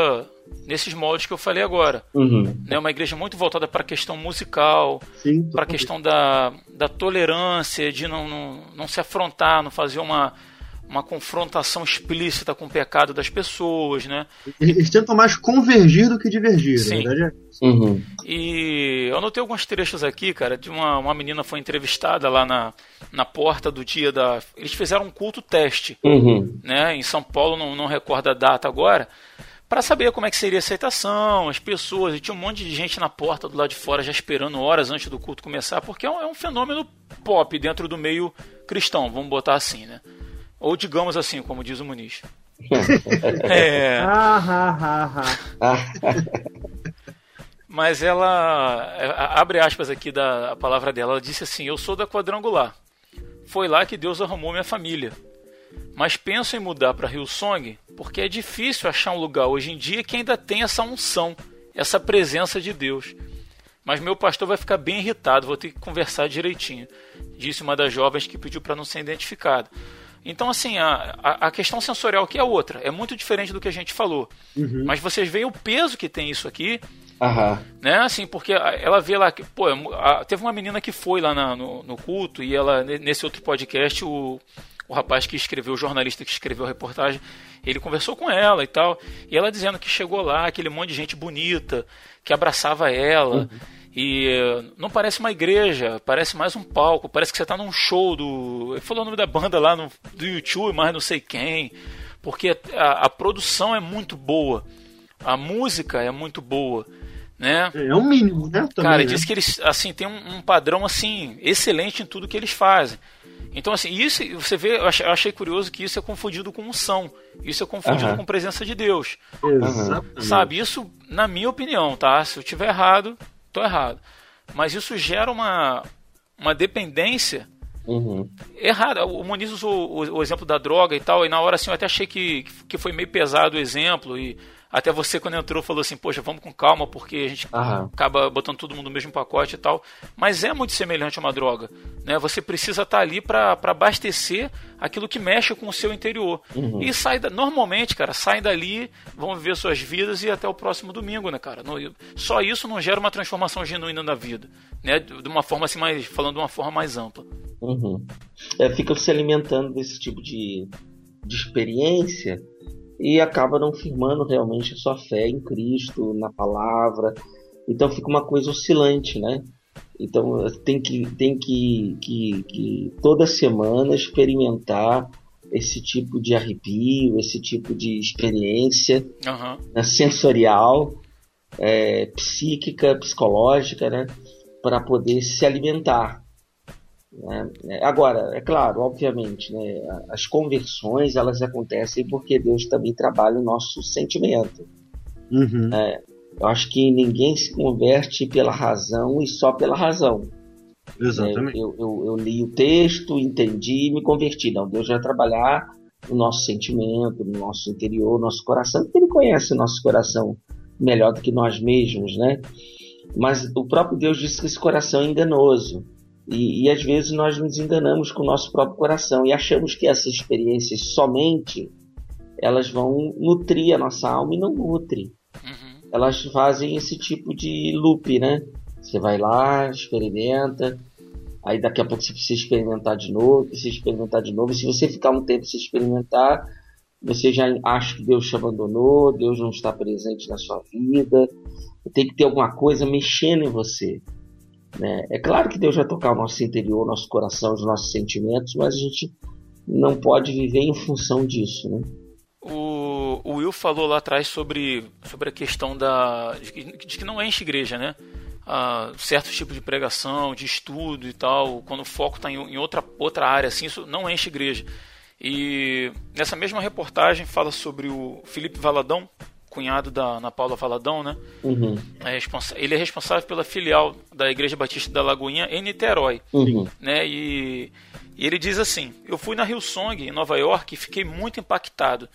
nesses moldes que eu falei agora. Uhum. É uma igreja muito voltada para a questão musical, para a questão da, da tolerância, de não, não, não se afrontar, não fazer uma, uma confrontação explícita com o pecado das pessoas, né? Eles tentam mais convergir do que divergir, Sim. na verdade é. Uhum. E eu anotei alguns trechos aqui, cara, de uma, uma menina foi entrevistada lá na, na porta do dia da. Eles fizeram um culto teste, Uhum. né? Em São Paulo, não, não recordo a data agora, para saber como é que seria a aceitação, as pessoas. E tinha um monte de gente na porta do lado de fora já esperando horas antes do culto começar, porque é um, é um fenômeno pop dentro do meio cristão, vamos botar assim, né? Ou digamos assim, como diz o Muniz. é. Ah, ah, ah, Mas ela, é, a- abre aspas aqui da a palavra dela, ela disse assim: Eu sou da quadrangular. Foi lá que Deus arrumou minha família. Mas penso em mudar para Hillsong porque é difícil achar um lugar hoje em dia que ainda tem essa unção, essa presença de Deus. Mas meu pastor vai ficar bem irritado, vou ter que conversar direitinho, disse uma das jovens que pediu para não ser identificada. Então, assim, a, a, questão sensorial aqui é outra, é muito diferente do que a gente falou. Mas vocês veem o peso que tem isso aqui, aham. né? Assim, porque ela vê lá que, pô, a- teve uma menina que foi lá na- no, no culto e ela, ne- nesse outro podcast, o, o rapaz que escreveu, o jornalista que escreveu a reportagem, ele conversou com ela e tal, e ela dizendo que chegou lá, aquele monte de gente bonita, que abraçava ela, e eh, não parece uma igreja, parece mais um palco, parece que você tá num show do... Ele falou o nome da banda lá, no, do YouTube, mas não sei quem, porque a, a produção é muito boa, a música é muito boa, né? É um mínimo, né? Também, Cara, né? diz que eles assim têm um, um padrão assim excelente em tudo que eles fazem. Então assim, isso você vê, eu achei, eu achei curioso que isso é confundido com unção. Isso é confundido Aham. com presença de Deus. Exatamente. Sabe? Isso, na minha opinião, tá? Se eu tiver errado, tô errado. Mas isso gera uma uma dependência Uhum. errada. O Muniz usou o, o exemplo da droga e tal, e na hora assim eu até achei que, que foi meio pesado o exemplo, e até você quando entrou falou assim, poxa, vamos com calma, porque a gente Aham. acaba botando todo mundo no mesmo pacote e tal. Mas é muito semelhante a uma droga. Né? Você precisa estar ali para abastecer aquilo que mexe com o seu interior. E sai da, normalmente, cara, saem dali, vão viver suas vidas e até o próximo domingo, né, cara? Não- só isso não gera uma transformação genuína na vida. Né? De uma forma assim mais. falando de uma forma mais ampla. Uhum. É, ficam se alimentando desse tipo de, de experiência e acaba não firmando realmente a sua fé em Cristo, na palavra. Então fica uma coisa oscilante, né? Então tem que, tem que, que, que toda semana experimentar esse tipo de arrepio, esse tipo de experiência né, sensorial, é, psíquica, psicológica, né, para poder se alimentar. Né. É, Agora, é claro, obviamente, né, as conversões elas acontecem porque Deus também trabalha o nosso sentimento. Uhum. Eu acho que ninguém se converte pela razão e só pela razão. Exatamente. Eu, eu, eu li o texto, entendi e me converti. Não, Deus vai trabalhar no nosso sentimento, no nosso interior, no nosso coração, porque Ele conhece o nosso coração melhor do que nós mesmos, né? Mas o próprio Deus disse que esse coração é enganoso. E, e às vezes nós nos enganamos com o nosso próprio coração e achamos que essas experiências somente elas vão nutrir a nossa alma e não nutre. Uhum. Elas fazem esse tipo de loop, né? Você vai lá, experimenta, aí daqui a pouco você precisa experimentar de novo, precisa experimentar de novo. E se você ficar um tempo sem experimentar, você já acha que Deus te abandonou, Deus não está presente na sua vida. Tem que ter alguma coisa mexendo em você. Né? É claro que Deus vai tocar o nosso interior, nosso coração, os nossos sentimentos, mas a gente não pode viver em função disso. Né? O, o Will falou lá atrás sobre, sobre a questão da de que, de que não enche igreja, né? Ah, certos tipos de pregação, de estudo e tal, quando o foco está em, em outra, outra área, assim, isso não enche igreja. E nessa mesma reportagem fala sobre o Felipe Valadão, cunhado da Ana Paula Valadão, né? Uhum, É ele é responsável pela filial da Igreja Batista da Lagoinha em Niterói uhum, né? E, e ele diz assim: Eu fui na Hillsong em Nova York e fiquei muito impactado.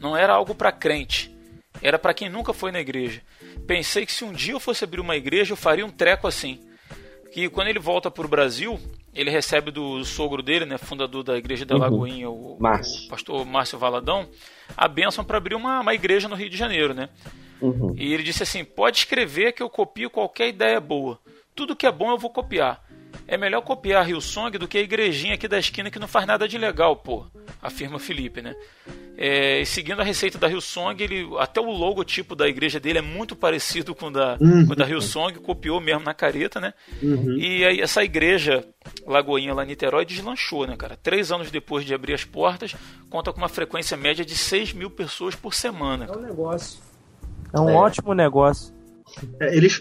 Não era algo para crente. era para quem nunca foi na igreja. Pensei que se um dia eu fosse abrir uma igreja, eu faria um treco assim. Que quando ele volta pro Brasil, ele recebe do sogro dele, né, fundador da igreja da Uhum. Lagoinha, o, Márcio. o pastor Márcio Valadão, a bênção para abrir uma, uma igreja no Rio de Janeiro, né? Uhum. E ele disse assim: pode escrever que eu copio qualquer ideia boa. Tudo que é bom eu vou copiar. É melhor copiar a Rio Song do que a igrejinha aqui da esquina que não faz nada de legal, pô. Afirma o Felipe, né? É, e seguindo a receita da Rio Song, ele, até o logotipo da igreja dele é muito parecido com o da, Uhum. com o da Rio Song, copiou mesmo na careta, né? Uhum. E aí essa igreja Lagoinha lá em Niterói deslanchou, né, cara? Três anos depois de abrir as portas, conta com uma frequência média de 6 mil pessoas por semana. É um negócio. É um É. ótimo negócio. É, Eles,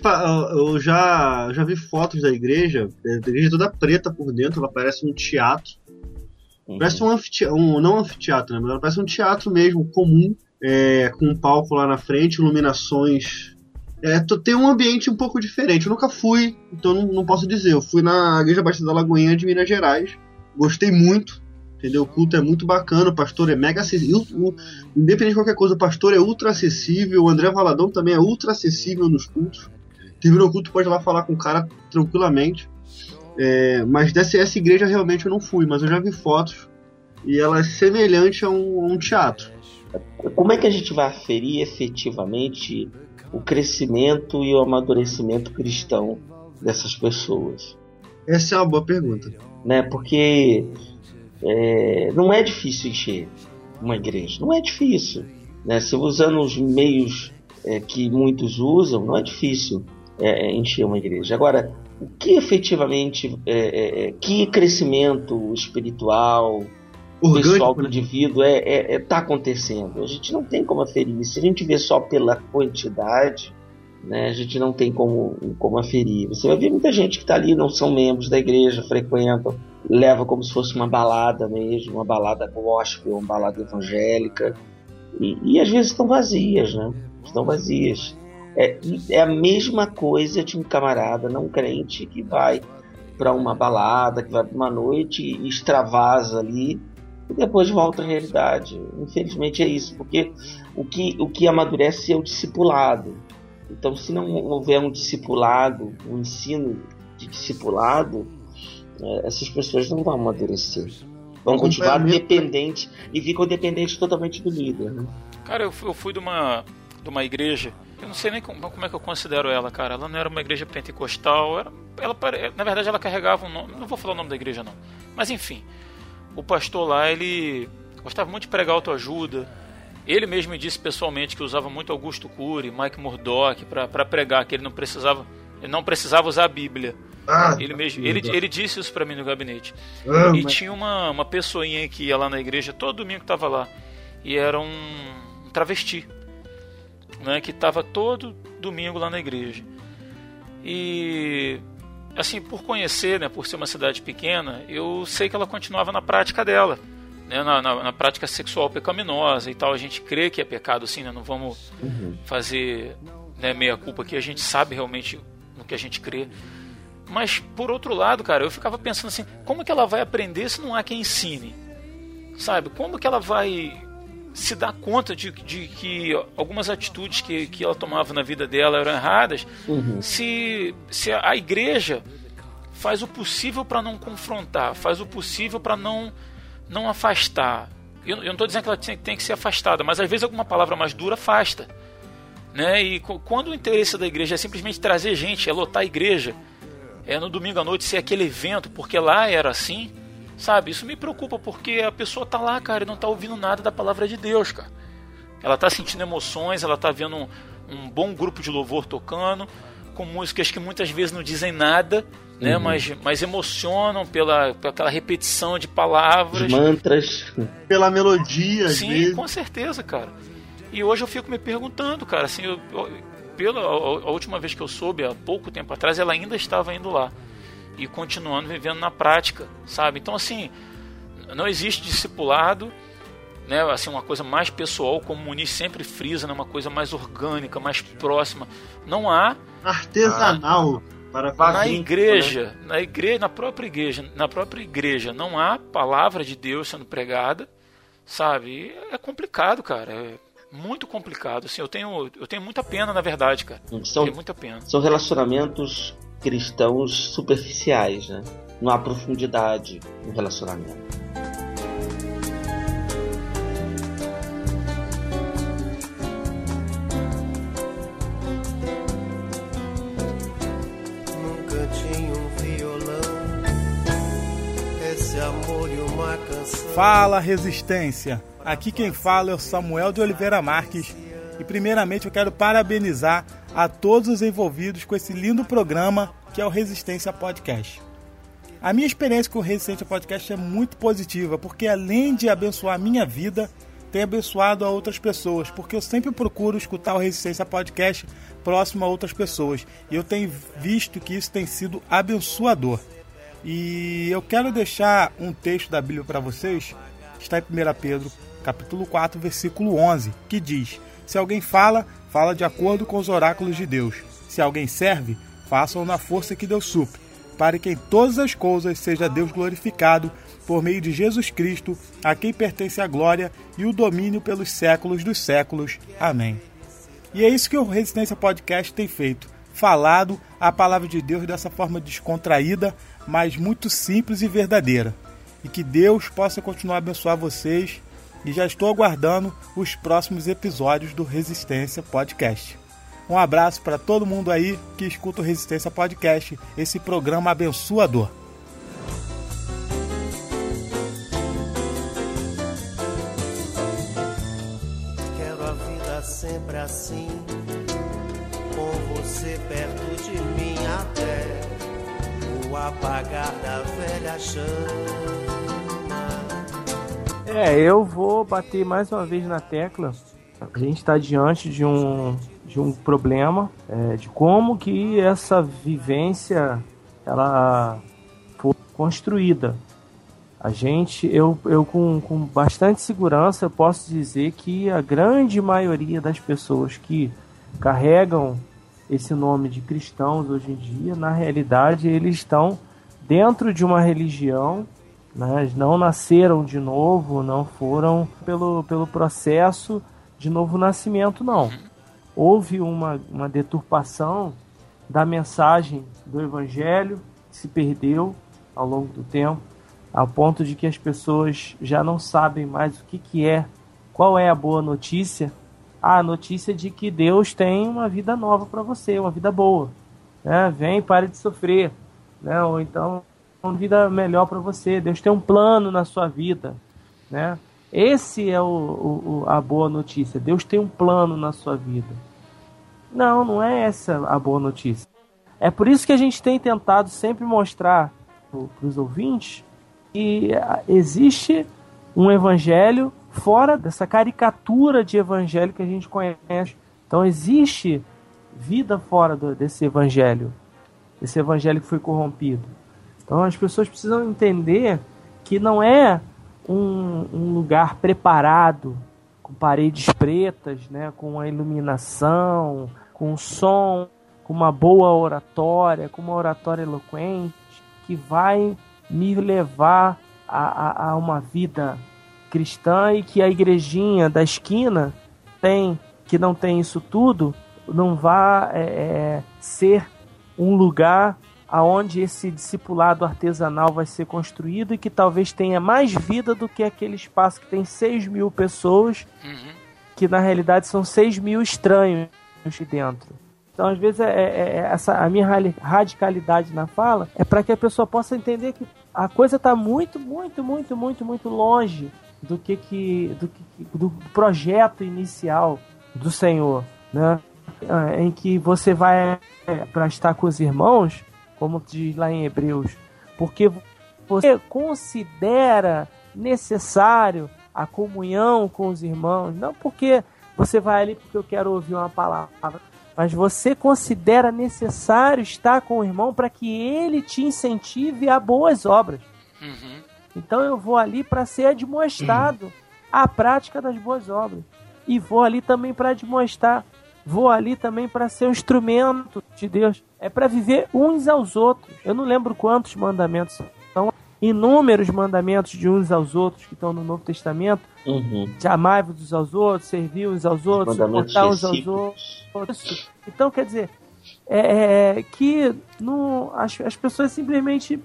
eu já, já vi fotos da igreja, é, a igreja toda preta por dentro, ela parece um teatro. Uhum. Parece um anfiteatro, um, não anfiteatro, né? Mas ela parece um teatro mesmo, comum, é, com um palco lá na frente, iluminações. É, tem um ambiente um pouco diferente. Eu nunca fui, então não, não posso dizer. Eu fui na Igreja Batista da Lagoinha de Minas Gerais. Gostei muito, entendeu? O culto é muito bacana, o pastor é mega acessível. Independente de qualquer coisa, o pastor é ultra acessível. O André Valadão também é ultra acessível nos cultos. Terminou o culto, pode ir lá falar com o cara tranquilamente. É, mas dessa essa igreja realmente eu não fui, mas eu já vi fotos e ela é semelhante a um, a um teatro. Como é que a gente vai aferir efetivamente o crescimento e o amadurecimento cristão dessas pessoas? Essa é uma boa pergunta. Né? Porque é, não é difícil encher uma igreja, não é difícil. Né? Se usando os meios é, que muitos usam, não é difícil é, encher uma igreja. Agora, o que efetivamente, é, é, que crescimento espiritual, pessoal Orgânico, do né? indivíduo é, é, é- tá acontecendo. A gente não tem como aferir. Se a gente vê só pela quantidade, né, a gente não tem como, como aferir. Você vai ver muita gente que está ali, não são membros da igreja, frequentam, leva como se fosse uma balada mesmo, uma balada gospel, uma balada evangélica. E, e às vezes estão vazias, né? Estão vazias. É, é a mesma coisa de um camarada não crente que vai para uma balada, que vai para uma noite e extravasa ali e depois volta à realidade. Infelizmente é isso, porque o que, o que amadurece é o discipulado. Então, se não houver um discipulado, um ensino de discipulado, essas pessoas não vão amadurecer. Vão continuar dependentes e ficam dependentes totalmente do líder. Né? Cara, eu fui, eu fui de uma de uma igreja. Eu não sei nem como, como é que eu considero ela, cara. Ela não era uma igreja pentecostal. Era, ela, na verdade, ela carregava um nome. Não vou falar o nome da igreja, não. Mas enfim, o pastor lá, ele gostava muito de pregar autoajuda. Ele mesmo me disse pessoalmente que usava muito Augusto Cury, Mike Murdock para pregar, que ele não precisava, ele não precisava usar a Bíblia. Ah, Ele mesmo, ele, ele disse isso para mim no gabinete. ah, E mas- tinha uma, uma pessoinha que ia lá na igreja, todo domingo que tava lá. E era um, travesti. Né, que tava todo domingo lá na igreja. E assim, por conhecer, né, por ser uma cidade pequena, eu sei que ela continuava na prática dela. Né, na, na, na prática sexual pecaminosa e tal. A gente crê que é pecado, sim, né? Não vamos fazer né, meia culpa aqui. A gente sabe realmente no que a gente crê. Mas por outro lado, cara, eu ficava pensando assim, como que ela vai aprender se não há quem ensine? Sabe? Como que ela vai se dar conta de, de que algumas atitudes que, que ela tomava na vida dela eram erradas se, se a igreja faz o possível para não confrontar, faz o possível para não, não afastar. Eu, eu não estou dizendo que ela tem, tem que ser afastada, mas às vezes alguma palavra mais dura afasta. Né? E quando o interesse da igreja é simplesmente trazer gente, é lotar a igreja, é no domingo à noite ser aquele evento, porque lá era assim, sabe? Isso me preocupa porque a pessoa tá lá, cara, e não tá ouvindo nada da palavra de Deus, cara. Ela tá sentindo emoções, ela tá vendo um, um bom grupo de louvor tocando, com músicas que muitas vezes não dizem nada, né? Mas, mas emocionam pela, pela aquela repetição de palavras. Os mantras. Pela melodia, Sim, vezes. com certeza, cara. E hoje eu fico me perguntando, cara, assim, eu, eu- pela a, última vez que eu soube, há pouco tempo atrás, ela ainda estava indo lá e continuando vivendo na prática, sabe? Então, assim, não existe discipulado, né? Assim, uma coisa mais pessoal, como o Muniz sempre frisa, né? Uma coisa mais orgânica, mais próxima. Não há Artesanal. Para na fazer. igreja, na igreja, na própria igreja, na própria igreja não há palavra de Deus sendo pregada, sabe? E é complicado, cara. É muito complicado. Assim, eu tenho, eu tenho muita pena, na verdade, cara. São, muita pena. são relacionamentos cristãos superficiais, né? Não há profundidade no relacionamento. Fala Resistência! Aqui quem fala é o Samuel de Oliveira Marques e primeiramente eu quero parabenizar a todos os envolvidos com esse lindo programa que é o Resistência Podcast. A minha experiência com o Resistência Podcast é muito positiva, porque além de abençoar a minha vida, tem abençoado a outras pessoas, porque eu sempre procuro escutar o Resistência Podcast próximo a outras pessoas, e eu tenho visto que isso tem sido abençoador. E eu quero deixar um texto da Bíblia para vocês, está em 1 Pedro, capítulo 4, versículo 11, que diz: Se alguém fala, fala de acordo com os oráculos de Deus. Se alguém serve, façam na força que Deus supre, para que em todas as coisas seja Deus glorificado por meio de Jesus Cristo, a quem pertence a glória e o domínio pelos séculos dos séculos. Amém. E é isso que o Resistência Podcast tem feito, falado a palavra de Deus dessa forma descontraída, mas muito simples e verdadeira. E que Deus possa continuar a abençoar vocês e já estou aguardando os próximos episódios do Resistência Podcast. Um abraço para todo mundo aí que escuta o Resistência Podcast, esse programa abençoador. Quero a vida sempre assim, com você perto apagar da velha chama. É, eu vou bater mais uma vez na tecla. A gente está diante de um, de um problema é, de como que essa vivência ela foi construída. A gente, eu, eu com, com bastante segurança, eu posso dizer que a grande maioria das pessoas que carregam esse nome de cristãos hoje em dia, na realidade, eles estão dentro de uma religião né? não nasceram de novo, não foram pelo, pelo processo de novo nascimento, não. Houve uma, uma deturpação da mensagem do Evangelho, que se perdeu ao longo do tempo, ao ponto de que as pessoas já não sabem mais o que, que é, qual é a boa notícia. A notícia de que Deus tem uma vida nova para você, uma vida boa. Né? Vem, pare de sofrer. Né? Ou então uma vida melhor para você. Deus tem um plano na sua vida, né? Esse é o, o, a boa notícia. Deus tem um plano na sua vida. Não, não é essa a boa notícia. É por isso que a gente tem tentado sempre mostrar para os ouvintes que existe um evangelho fora dessa caricatura de evangelho que a gente conhece. Então existe vida fora do, desse evangelho, desse evangelho que foi corrompido. Então as pessoas precisam entender que não é um, um lugar preparado com paredes pretas, né, com a iluminação, com som, com uma boa oratória, com uma oratória eloquente, que vai me levar a, a, a uma vida cristã e que a igrejinha da esquina tem, que não tem isso tudo, não vá é, é, ser um lugar aonde esse discipulado artesanal vai ser construído e que talvez tenha mais vida do que aquele espaço que tem 6 mil pessoas, Uhum. que na realidade são 6 mil estranhos de dentro. Então, às vezes, é, é- é essa, a minha radicalidade na fala é para que a pessoa possa entender que a coisa está muito, muito, muito, muito, muito longe do que, que, do, que do projeto inicial do Senhor, né? Ah, Em que você vai para estar com os irmãos, como diz lá em Hebreus, porque você considera necessário a comunhão com os irmãos, não porque você vai ali porque eu quero ouvir uma palavra, mas você considera necessário estar com o irmão para que ele te incentive a boas obras. Uhum. Então eu vou ali para ser admoestado à prática das boas obras. E vou ali também para admoestar. Vou ali também para ser um instrumento de Deus. É para viver uns aos outros. Eu não lembro quantos mandamentos são. inúmeros mandamentos de uns aos outros que estão no Novo Testamento. Uhum. De amar-vos uns aos outros, servir uns aos outros, suportar uns aos outros. Então, quer dizer, é, é, que no, as, as pessoas simplesmente,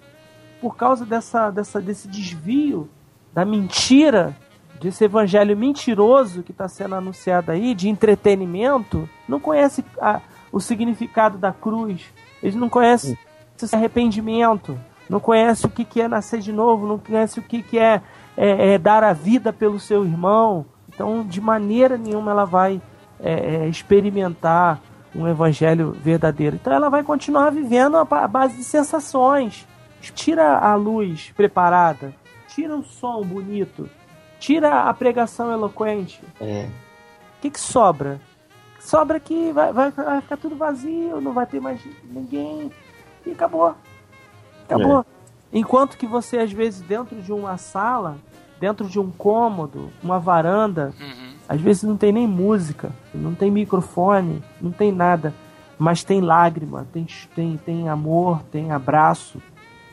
por causa dessa, dessa, desse desvio da mentira, desse evangelho mentiroso que está sendo anunciado aí, de entretenimento, não conhece a- o significado da cruz, eles não conhecem esse arrependimento, não conhece o que, que é nascer de novo, não conhece o que, que é, é, é dar a vida pelo seu irmão. Então, de maneira nenhuma ela vai é, é, experimentar um evangelho verdadeiro. Então, ela vai continuar vivendo a base de sensações. Tira a luz preparada, tira o som bonito, tira a pregação eloquente. É. O que, que sobra? Sobra que vai, vai, vai ficar tudo vazio, não vai ter mais ninguém. E acabou. Acabou. Enquanto que você, às vezes, dentro de uma sala, dentro de um cômodo, uma varanda, às vezes não tem nem música, não tem microfone, não tem nada. Mas tem lágrima, tem, tem, tem amor, tem abraço,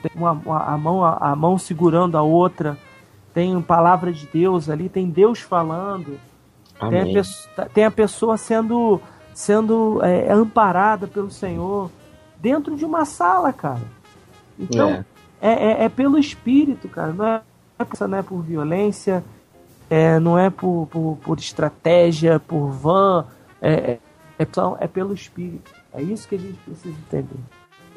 tem uma, uma- a, mão, a, a mão segurando a outra, tem palavra de Deus ali, tem Deus falando. Tem a, Amém. pesso- tem a pessoa sendo, sendo é, amparada pelo Senhor dentro de uma sala, cara. Então, É. é, é, é pelo espírito, cara. Não é, não é por violência, é, não é por, por, por estratégia, por van. É, é, é, é pelo espírito. É isso que a gente precisa entender.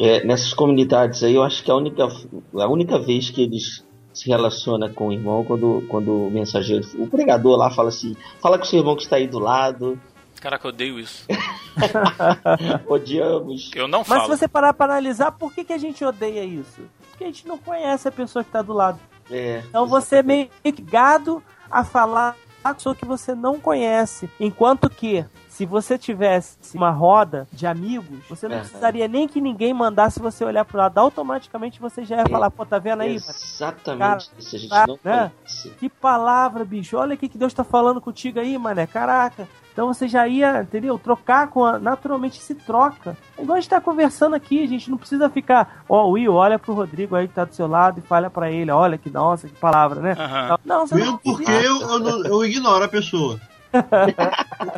É, nessas comunidades aí, eu acho que a única, a única vez que eles se relacionam com o irmão quando, quando o mensageiro, o pregador lá fala assim, fala com o seu irmão que está aí do lado, Caraca, eu odeio isso. odiamos. Eu não Mas falo. se você parar para analisar, por que, que a gente odeia isso? Porque a gente não conhece a pessoa que está do lado. É, Então você é meio que gado a falar a pessoa que você não conhece. Enquanto que, se você tivesse uma roda de amigos, você não É. precisaria nem que ninguém mandasse você olhar pro lado. Automaticamente você já ia falar, pô, tá vendo aí? Exatamente Cara, isso, a gente tá, não né? conhece. Que palavra, bicho. Olha o que que Deus tá falando contigo aí, mané. Caraca. Então você já ia, entendeu? Trocar com a... Naturalmente se troca. É igual a gente tá conversando aqui, a gente não precisa ficar. Ó, Will, olha pro Rodrigo aí que tá do seu lado e fala pra ele, olha que nossa, que palavra, né? Não, você Mesmo não porque eu, eu, não- eu ignoro a pessoa.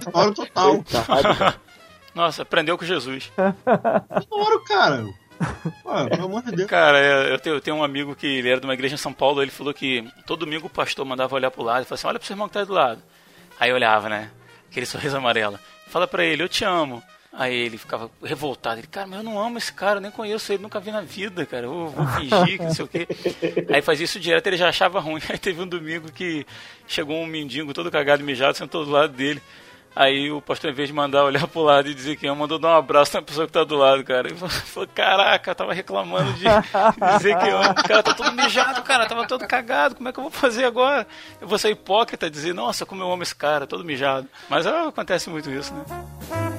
Ignoro total. Nossa, aprendeu com Jesus. Ignoro, cara. Ué, pelo amor de Deus. Cara, eu tenho, eu tenho um amigo que ele era de uma igreja em São Paulo, ele falou que todo domingo o pastor mandava olhar pro lado e falava assim, olha pro seu irmão que tá aí do lado. Aí eu olhava, né? Aquele sorriso amarelo. Fala pra ele, eu te amo. Aí ele ficava revoltado. Ele, cara, mas eu não amo esse cara, eu nem conheço ele, nunca vi na vida, cara. Eu vou fingir que não sei o quê. Aí fazia isso direto, ele já achava ruim. Aí teve um domingo que chegou um mendigo todo cagado e mijado, sentou do lado dele. Aí o pastor, em vez de mandar olhar pro lado e dizer que ama, mandou dar um abraço na pessoa que tá do lado, cara. Ele falou, caraca, tava reclamando de dizer que. O cara tá todo mijado, cara, tava todo cagado, como é que eu vou fazer agora? Eu vou ser hipócrita e dizer, nossa, como eu amo esse cara, todo mijado. Mas ah, acontece muito isso, né?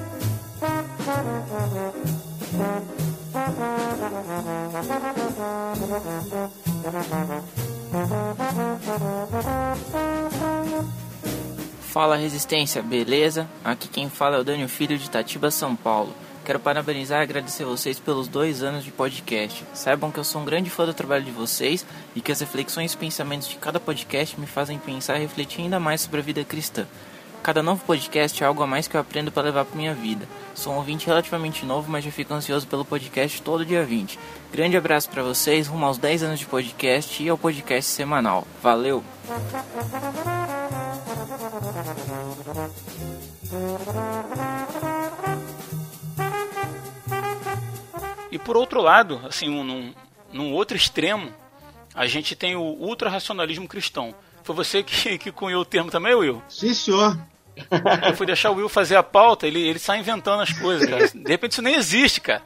Fala Resistência, beleza? Aqui quem fala é o Daniel Filho de Itatiba, São Paulo. Quero parabenizar e agradecer vocês pelos dois anos de podcast. Saibam que eu sou um grande fã do trabalho de vocês e que as reflexões e pensamentos de cada podcast me fazem pensar e refletir ainda mais sobre a vida cristã. Cada novo podcast é algo a mais que eu aprendo para levar para minha vida. Sou um ouvinte relativamente novo, mas já fico ansioso pelo podcast todo dia 20. Grande abraço para vocês, rumo aos 10 anos de podcast e ao podcast semanal. Valeu! E por outro lado, assim, um, num, num outro extremo, a gente tem o ultra-racionalismo cristão. Foi você que, que cunhou o termo também, Will? Sim, senhor. Eu fui deixar o Will fazer a pauta, ele, ele sai inventando as coisas, cara. De repente isso nem existe, cara.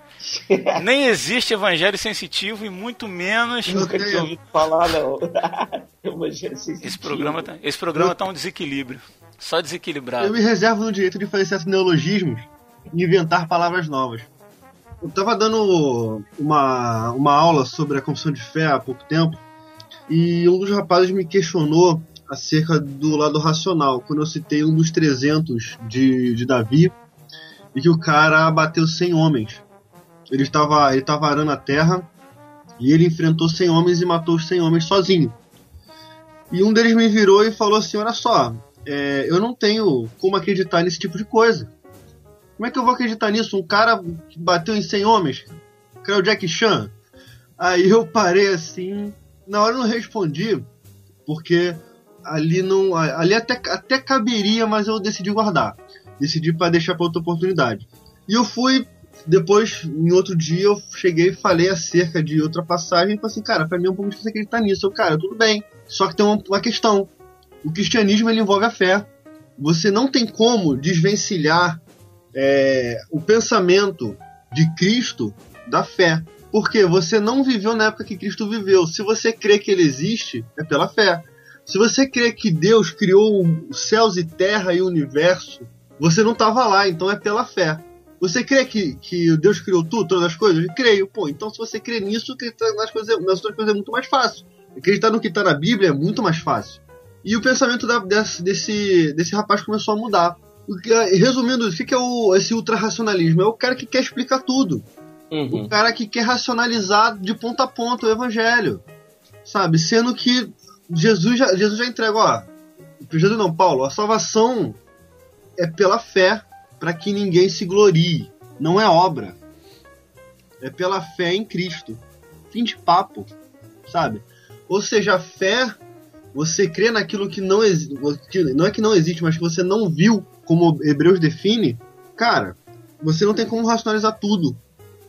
Nem existe evangelho sensitivo e muito menos. Nunca tinha ouvido falar, não. Evangelho sensitivo. Esse programa, tá, esse programa tá um desequilíbrio. Só desequilibrado. Eu me reservo no direito de fazer certos neologismos e inventar palavras novas. Eu tava dando uma, uma aula sobre a confissão de fé há pouco tempo e um dos rapazes me questionou acerca do lado racional, quando eu citei um dos 300 de, de Davi e que o cara bateu 100 homens. Ele estava ele estava arando a terra E ele enfrentou 100 homens e matou os 100 homens sozinho. E um deles me virou e falou assim: Olha só, é, eu não tenho como acreditar nesse tipo de coisa. Como é que eu vou acreditar nisso? Um cara que bateu em 100 homens? Cara é o Jack Chan? Aí eu parei assim. Na hora eu não respondi, porque ali não. Ali até, até caberia, mas eu decidi guardar. Decidi para deixar para outra oportunidade. E eu fui. Depois, em outro dia, eu cheguei e falei acerca de outra passagem e falei assim, cara, pra mim é um pouco difícil acreditar nisso. Eu, cara, tudo bem. Só que tem uma, uma questão. O cristianismo ele envolve a fé. Você não tem como desvencilhar é, o pensamento de Cristo da fé. Porque você não viveu na época que Cristo viveu. Se você crê que ele existe, é pela fé. Se você crê que Deus criou os céus e terra e o universo, você não estava lá, então é pela fé. Você crê que, que Deus criou tudo, todas as coisas? Eu creio. Pô, então se você crê nisso, acreditar nas, coisas, nas outras coisas é muito mais fácil. Acreditar no que está na Bíblia é muito mais fácil. E o pensamento da, desse, desse, desse rapaz começou a mudar. Resumindo, o que é o, esse ultrarracionalismo? É o cara que quer explicar tudo. Uhum. O cara que quer racionalizar de ponta a ponta o evangelho. Sabe? Sendo que Jesus já, Jesus já entrega, ó. Jesus não, Paulo, a salvação é pela fé para que ninguém se glorie. Não é obra. É pela fé em Cristo. Fim de papo, sabe? Ou seja, a fé, você crê naquilo que não existe. Não é que não existe, mas que você não viu, como Hebreus define. Cara, você não tem como racionalizar tudo.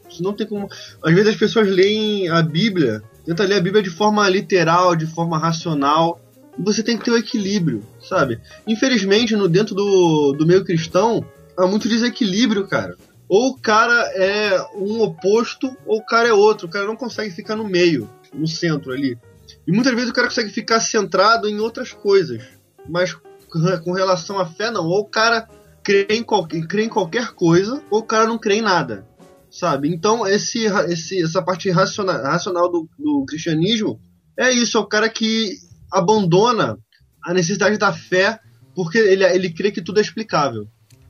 Você não tem como. Às vezes as pessoas leem a Bíblia, tentam ler a Bíblia de forma literal, de forma racional. Você tem que ter o um equilíbrio, sabe? Infelizmente, no dentro do, do meio cristão, há muito desequilíbrio, cara. Ou o cara é um oposto, ou o cara é outro. O cara não consegue ficar no meio, no centro ali. E muitas vezes o cara consegue ficar centrado em outras coisas. Mas com relação à fé, não. Ou o cara crê em, crê em qualquer coisa, ou o cara não crê em nada. Sabe? Então, esse, esse, essa parte racional, racional do, do cristianismo é isso: é o cara que abandona a necessidade da fé porque ele, ele crê que tudo é explicável.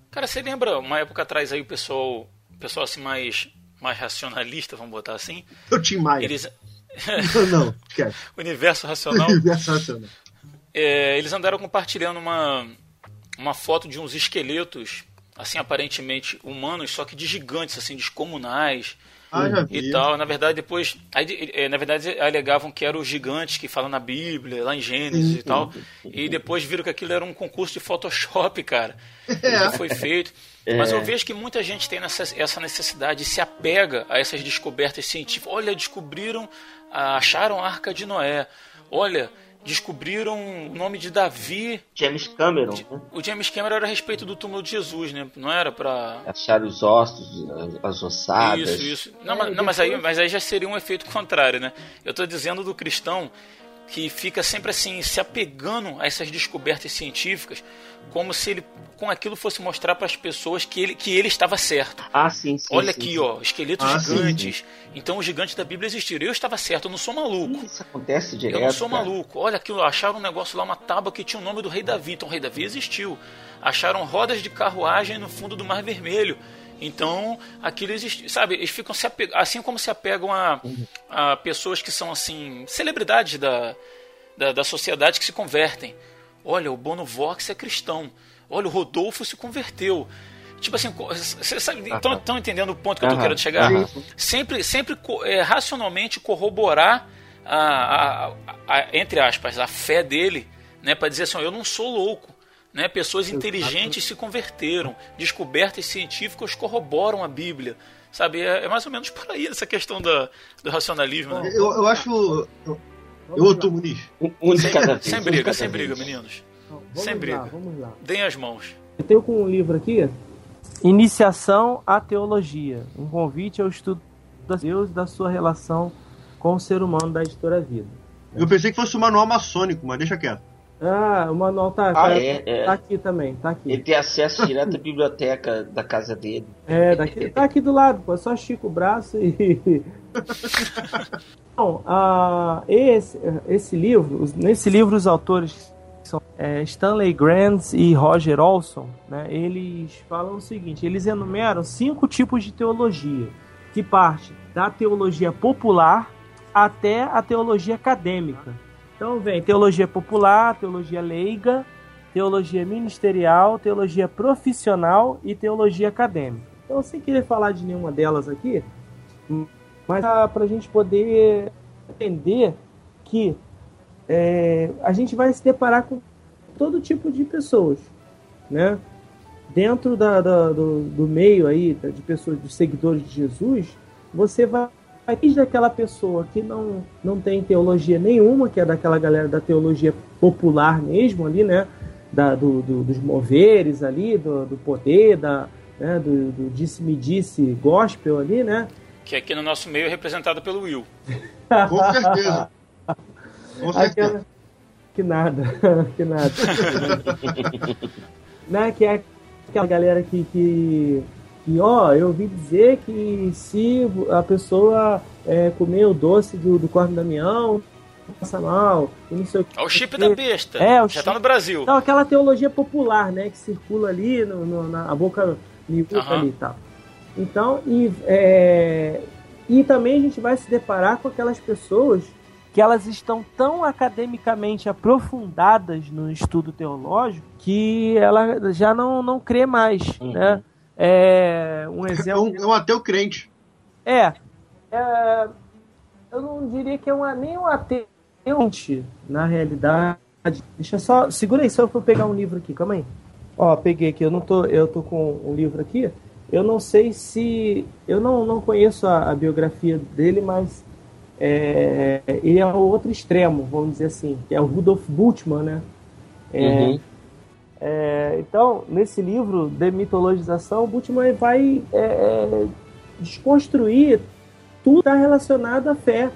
Cara, você lembra uma época atrás aí o pessoal, o pessoal assim mais, mais racionalista, vamos botar assim? Eu tinha mais. Eles... não, não, esquece. Universo racional. Universo racional. É, eles andaram compartilhando uma, uma foto de uns esqueletos, assim, aparentemente humanos, só que de gigantes, assim, descomunais. Ah. E tal. Na verdade, depois. Aí, na verdade, alegavam que eram os gigantes que falam na Bíblia, lá em Gênesis e tal. E depois viram que aquilo era um concurso de Photoshop, cara. É. Já foi feito. Mas eu vejo que muita gente tem essa necessidade e se apega a essas descobertas científicas. Olha, descobriram, acharam a Arca de Noé. Olha, descobriram o nome de Davi. James Cameron. Né? O James Cameron era a respeito do túmulo de Jesus, né? Não era para achar os ossos, as ossadas. Isso, isso. Não, mas, não, mas aí, mas aí já seria um efeito contrário, né? Eu estou dizendo do cristão que fica sempre assim se apegando a essas descobertas científicas, como se ele com aquilo fosse mostrar para as pessoas que ele, que ele estava certo. Ah, sim, sim Olha sim, aqui, sim. ó, esqueletos Ah, gigantes. sim, Então os gigantes da Bíblia existiram. Eu estava certo, eu não sou maluco. Isso acontece direto. Eu não sou cara. maluco. Olha aquilo, acharam um negócio lá, uma tábua que tinha o nome do rei Davi. Então o rei Davi existiu. Acharam rodas de carruagem no fundo do Mar Vermelho. Então, aquilo existe, sabe? Eles ficam se apegando, assim como se apegam a, a pessoas que são assim, celebridades da, da, da sociedade que se convertem. Olha, o Bono Vox é cristão. Olha, o Rodolfo se converteu. Tipo assim, vocês estão entendendo o ponto que eu Aham. querendo chegar? Sempre, sempre é, racionalmente corroborar a, a- a- entre aspas, a fé dele, né, para dizer assim, eu não sou louco. Né? Pessoas inteligentes se converteram, descobertas científicas corroboram a Bíblia. Sabe, é, é mais ou menos por aí essa questão da, do racionalismo. Né? Eu, eu acho. Eu, eu tô Muniz. Um de cada vez. Sem briga, sem briga, meninos. Vamos Sem lá, briga. vamos lá. Deem as mãos. Eu tenho com um livro aqui, Iniciação à Teologia, um convite ao estudo de Deus e da sua relação com o ser humano da editora Vida. Eu pensei que fosse um manual maçônico, mas deixa quieto. Ah, o manual tá, Ah, tá, é, é. tá aqui também, tá aqui. Ele tem acesso direto à biblioteca da casa dele. É, daqui, tá aqui do lado, pô, é só estica o braço e. Bom, ah, esse, esse livro, nesse livro os autores são é, Stanley Grant e Roger Olson, né, eles falam o seguinte, eles enumeram cinco tipos de teologia, que parte da teologia popular, até a teologia acadêmica. Então vem teologia popular, teologia leiga, teologia ministerial, teologia profissional e teologia acadêmica. Então, sem querer falar de nenhuma delas aqui, mas para a gente poder entender que é, a gente vai se deparar com todo tipo de pessoas, né? Dentro da, da, do, do, meio aí de pessoas, de seguidores de Jesus, você vai desde aquela pessoa que não, não tem teologia nenhuma, que é daquela galera da teologia popular mesmo ali, né? Da, do, do, dos moveres ali, do, do poder, da, né? do, do disse-me-disse gospel ali, né? Que aqui no nosso meio é representado pelo Will. Com certeza. Com certeza. Aquela... Que nada, que nada. né? Que é aquela galera que, que, que, ó, eu ouvi dizer que se a pessoa é, comer o doce do, do corno Damião, passa mal, e não sei o que. É o chip da besta. É, o Já chip... tá no Brasil. Então, aquela teologia popular, né, que circula ali no, no na boca miúda Aham. ali e tal. Então, e, é, e também a gente vai se deparar com aquelas pessoas que elas estão tão academicamente aprofundadas no estudo teológico que ela já não, não crê mais, né? É, um É exemplo... um, é um ateu crente. É, é, eu não diria que é uma, nem um ateu, na realidade. Deixa eu só, segura aí, só pra eu pegar um livro aqui, calma aí. Ó, peguei aqui, eu não tô, eu tô com um livro aqui. Eu não sei se, eu não, não conheço a, a biografia dele, mas é, ele é o outro extremo, vamos dizer assim, que é o Rudolf Bultmann, né? É, Uhum. é, então, nesse livro de mitologização, Bultmann vai é, é, desconstruir tudo que está relacionado à fé.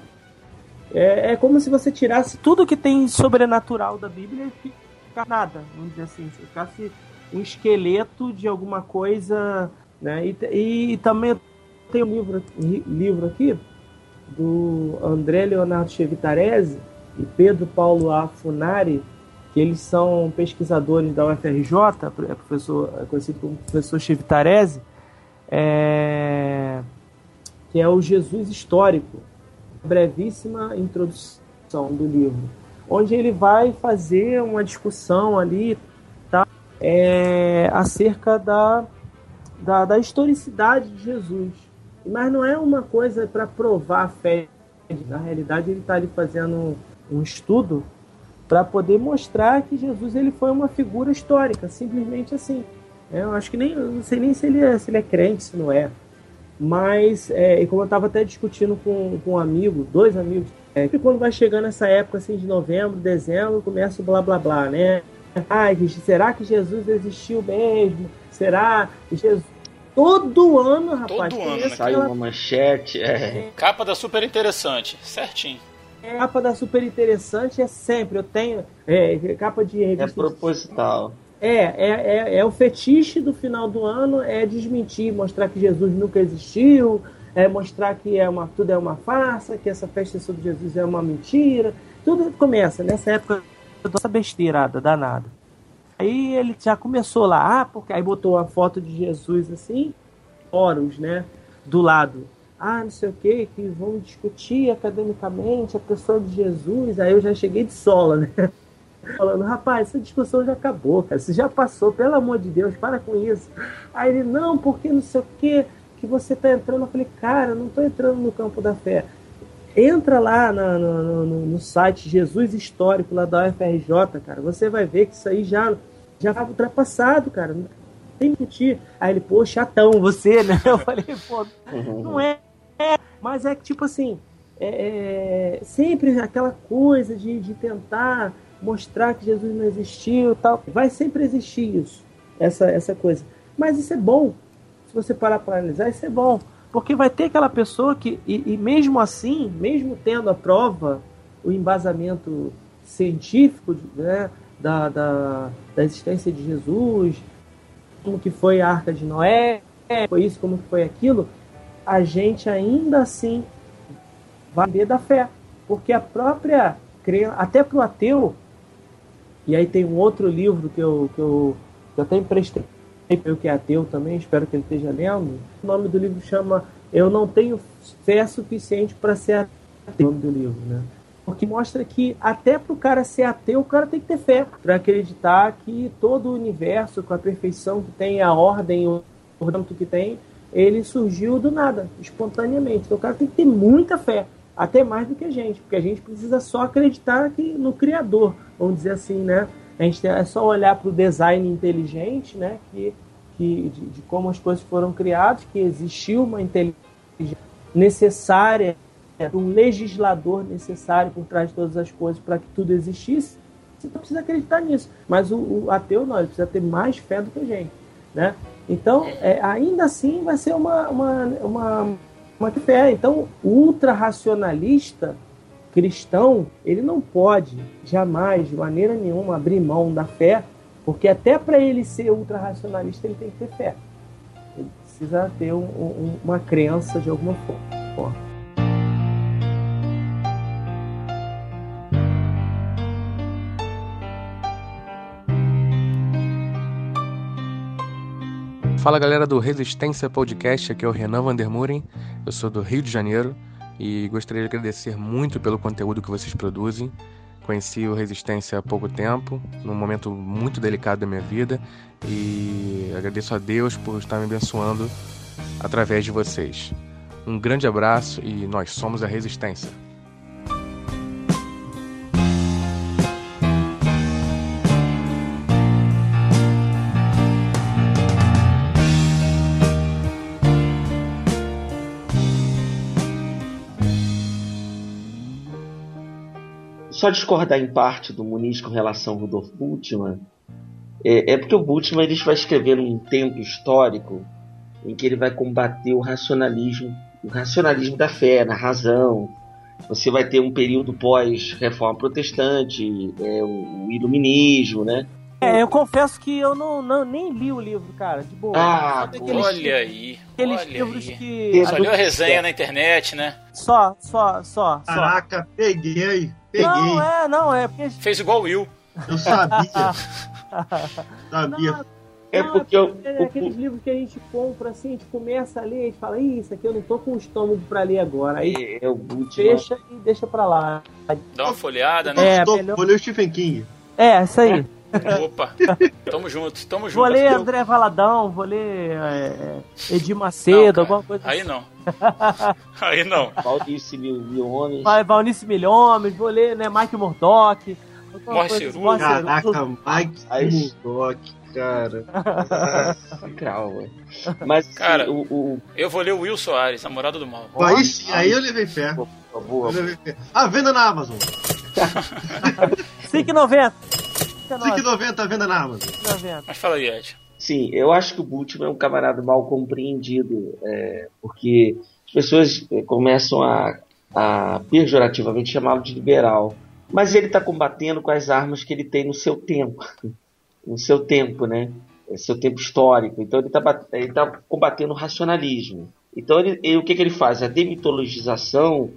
É, é como se você tirasse tudo que tem sobrenatural da Bíblia e ficar nada, vamos dizer assim, se ficasse um esqueleto de alguma coisa, né? E, e também tem um livro, livro aqui do André Leonardo Chevitarese e Pedro Paulo A. Funari, que eles são pesquisadores da UFRJ, é professor, é conhecido como professor Chevitarese, é, que é o Jesus Histórico, brevíssima introdução do livro, onde ele vai fazer uma discussão ali tá, é, acerca da, da, da historicidade de Jesus. Mas não é uma coisa para provar a fé. Na realidade, ele está ali fazendo um estudo para poder mostrar que Jesus ele foi uma figura histórica, simplesmente assim. É, Eu acho que nem, não sei nem se ele é, se ele é crente, se não é. Mas, é, e como eu estava até discutindo com, com um amigo, dois amigos, é, que quando vai chegando essa época assim de novembro, dezembro, começa o blá blá blá, né? Ai, será que Jesus existiu mesmo? Será que Jesus. Todo ano, rapaz. Todo ano, essa- Sai uma manchete. É. Capa da super interessante, certinho. A capa da super interessante é sempre. Eu tenho é, capa de É revista. proposital. É, é, é, é o fetiche do final do ano é desmentir, mostrar que Jesus nunca existiu, é mostrar que é uma, tudo é uma farsa, que essa festa sobre Jesus é uma mentira. Tudo começa nessa época dessa besteirada danada. Aí ele já começou lá, ah, porque aí botou a foto de Jesus assim, Horus, né? Do lado. Ah, não sei o que, que vão discutir academicamente a pessoa de Jesus. Aí eu já cheguei de sola, né? Falando, rapaz, essa discussão já acabou, cara. Isso já passou, pelo amor de Deus, para com isso. Aí ele, não, porque não sei o que, que você tá entrando. Eu falei, cara, eu não tô entrando no campo da fé. Entra lá no, no- no- site Jesus Histórico lá da UFRJ, cara. Você vai ver que isso aí já já estava ultrapassado, cara. Não tem que discutir. Aí ele, pô, chatão você, né? Eu falei, pô, não é. é. Mas é que, tipo assim, é, é sempre aquela coisa de, de tentar mostrar que Jesus não existiu tal. Vai sempre existir isso, essa, essa coisa. Mas isso é bom. Se você parar para analisar, isso é bom. Porque vai ter aquela pessoa que, e, e mesmo assim, mesmo tendo a prova, o embasamento científico né, da, da, da existência de Jesus, como que foi a arca de Noé, foi isso, como que foi aquilo, a gente ainda assim vai ver da fé. Porque a própria crença, até para o ateu, e aí tem um outro livro que eu, que eu, que eu até emprestei eu que é ateu também, espero que ele esteja lendo. O nome do livro chama Eu Não Tenho Fé Suficiente para Ser ateu do livro, né? Porque mostra que até para o cara ser ateu, o cara tem que ter fé para acreditar que todo o universo, com a perfeição que tem, a ordem, o ordenamento que tem, ele surgiu do nada, espontaneamente. Então o cara tem que ter muita fé, até mais do que a gente, porque a gente precisa só acreditar que no Criador, vamos dizer assim, né? A gente é só olhar para o design inteligente, né? Que, que de, de como as coisas foram criadas, que existiu uma inteligência necessária um legislador necessário por trás de todas as coisas para que tudo existisse, você não precisa acreditar nisso. Mas o, o, ateu não, ele precisa ter mais fé do que a gente. Né? Então, é, ainda assim, vai ser uma, uma, uma, uma fé. Então, o ultra-racionalista cristão, ele não pode jamais, de maneira nenhuma, abrir mão da fé, porque até para ele ser ultra-racionalista, ele tem que ter fé. Ele precisa ter um, um, uma crença de alguma forma. Fala galera do Resistência Podcast, aqui é o Renan Vandermuren, eu sou do Rio de Janeiro e gostaria de agradecer muito pelo conteúdo que vocês produzem. Conheci o Resistência há pouco tempo, num momento muito delicado da minha vida, e agradeço a Deus por estar me abençoando através de vocês. Um grande abraço e nós somos a Resistência. Só discordar em parte do Muniz com relação ao Rudolf Bultmann é, é, porque o Bultmann ele vai escrever um tempo histórico em que ele vai combater o racionalismo, o racionalismo da fé, na razão. Você vai ter um período pós-reforma protestante, é, o, o, iluminismo, né? É, eu confesso que eu não, não, nem li o livro, cara, de boa. Ah, olha aí. Aqueles olha livros aí. que. Só leu a resenha na internet, né? Só, só, só. só. Caraca, peguei. Peguei. Não, é, não, é porque. Fez igual o Will. Eu sabia. sabia. Não, É porque eu- é aqueles livros que a gente compra assim, a gente começa a ler, a gente fala, Ih, isso aqui eu não tô com o estômago pra ler agora. Aí É, o Bultmann. fecha e deixa pra lá. Dá uma folhada, né? É, melhor- Vou ler o Stephen King. É, isso aí. Opa, tamo junto, tamo junto. Vou ler André Valadão, vou ler é, Edir Macedo, Não, alguma coisa Aí não. Aí não. Valdice Mil, Mil Homens. Vai, Valnice Milhomes, vou ler, né, Mike Murdock. Morre Cerudo. Caraca, Mike Aí- Murdock, cara. Mas assim, Cara, o, o, Eu vou ler o Will Soares, namorado do mal. Aí sim, aí eu levei fé. Boa, boa. Eu levei fé. A venda na Amazon. 5,90. 5,90 a venda na Amazon. 5,90. Mas fala aí, Ed. Sim, eu acho que o Bultmann é um camarada mal compreendido, é, porque as pessoas eh, começam a, a pejorativamente chamá-lo de liberal. Mas ele está combatendo com as armas que ele tem no seu tempo. No seu tempo, né? É Seu tempo histórico. Então ele está ele tá combatendo o racionalismo. Então ele, ele- o que, que ele faz? A demitologização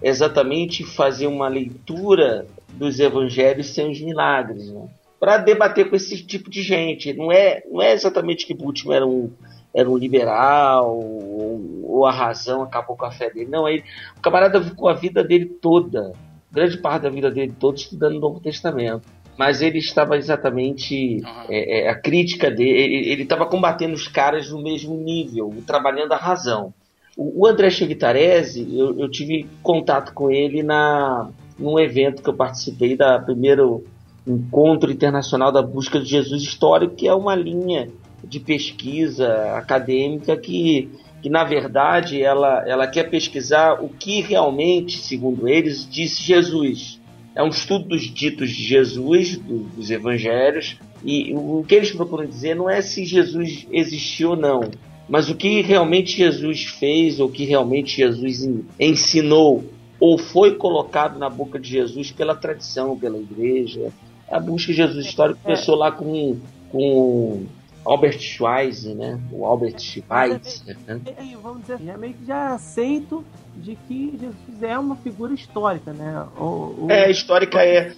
é exatamente fazer uma leitura dos evangelhos sem os milagres, né? para debater com esse tipo de gente. Não é, não é exatamente que Bultmann era um, era um liberal ou, ou a razão acabou com a fé dele. Não, ele, o camarada ficou a vida dele toda, grande parte da vida dele toda, estudando o Novo Testamento. Mas ele estava exatamente. é, é, a crítica dele, ele estava combatendo os caras no mesmo nível, trabalhando a razão. O, o André Chevitarese, eu, eu tive contato com ele na, num evento que eu participei da primeiro Encontro Internacional da Busca de Jesus Histórico, que é uma linha de pesquisa acadêmica que, que na verdade, ela, ela quer pesquisar o que realmente, segundo eles, disse Jesus. É um estudo dos ditos de Jesus, do- dos evangelhos, e o que eles procuram dizer não é se Jesus existiu ou não, mas o que realmente Jesus fez, ou o que realmente Jesus en- ensinou, ou foi colocado na boca de Jesus pela tradição, pela igreja. A busca de Jesus histórico começou lá com, com Albert Schweitzer, né? O Albert Schweitzer, né? E, vamos dizer assim, é meio que já aceito de que Jesus é uma figura histórica, né? O, o- É, histórica é.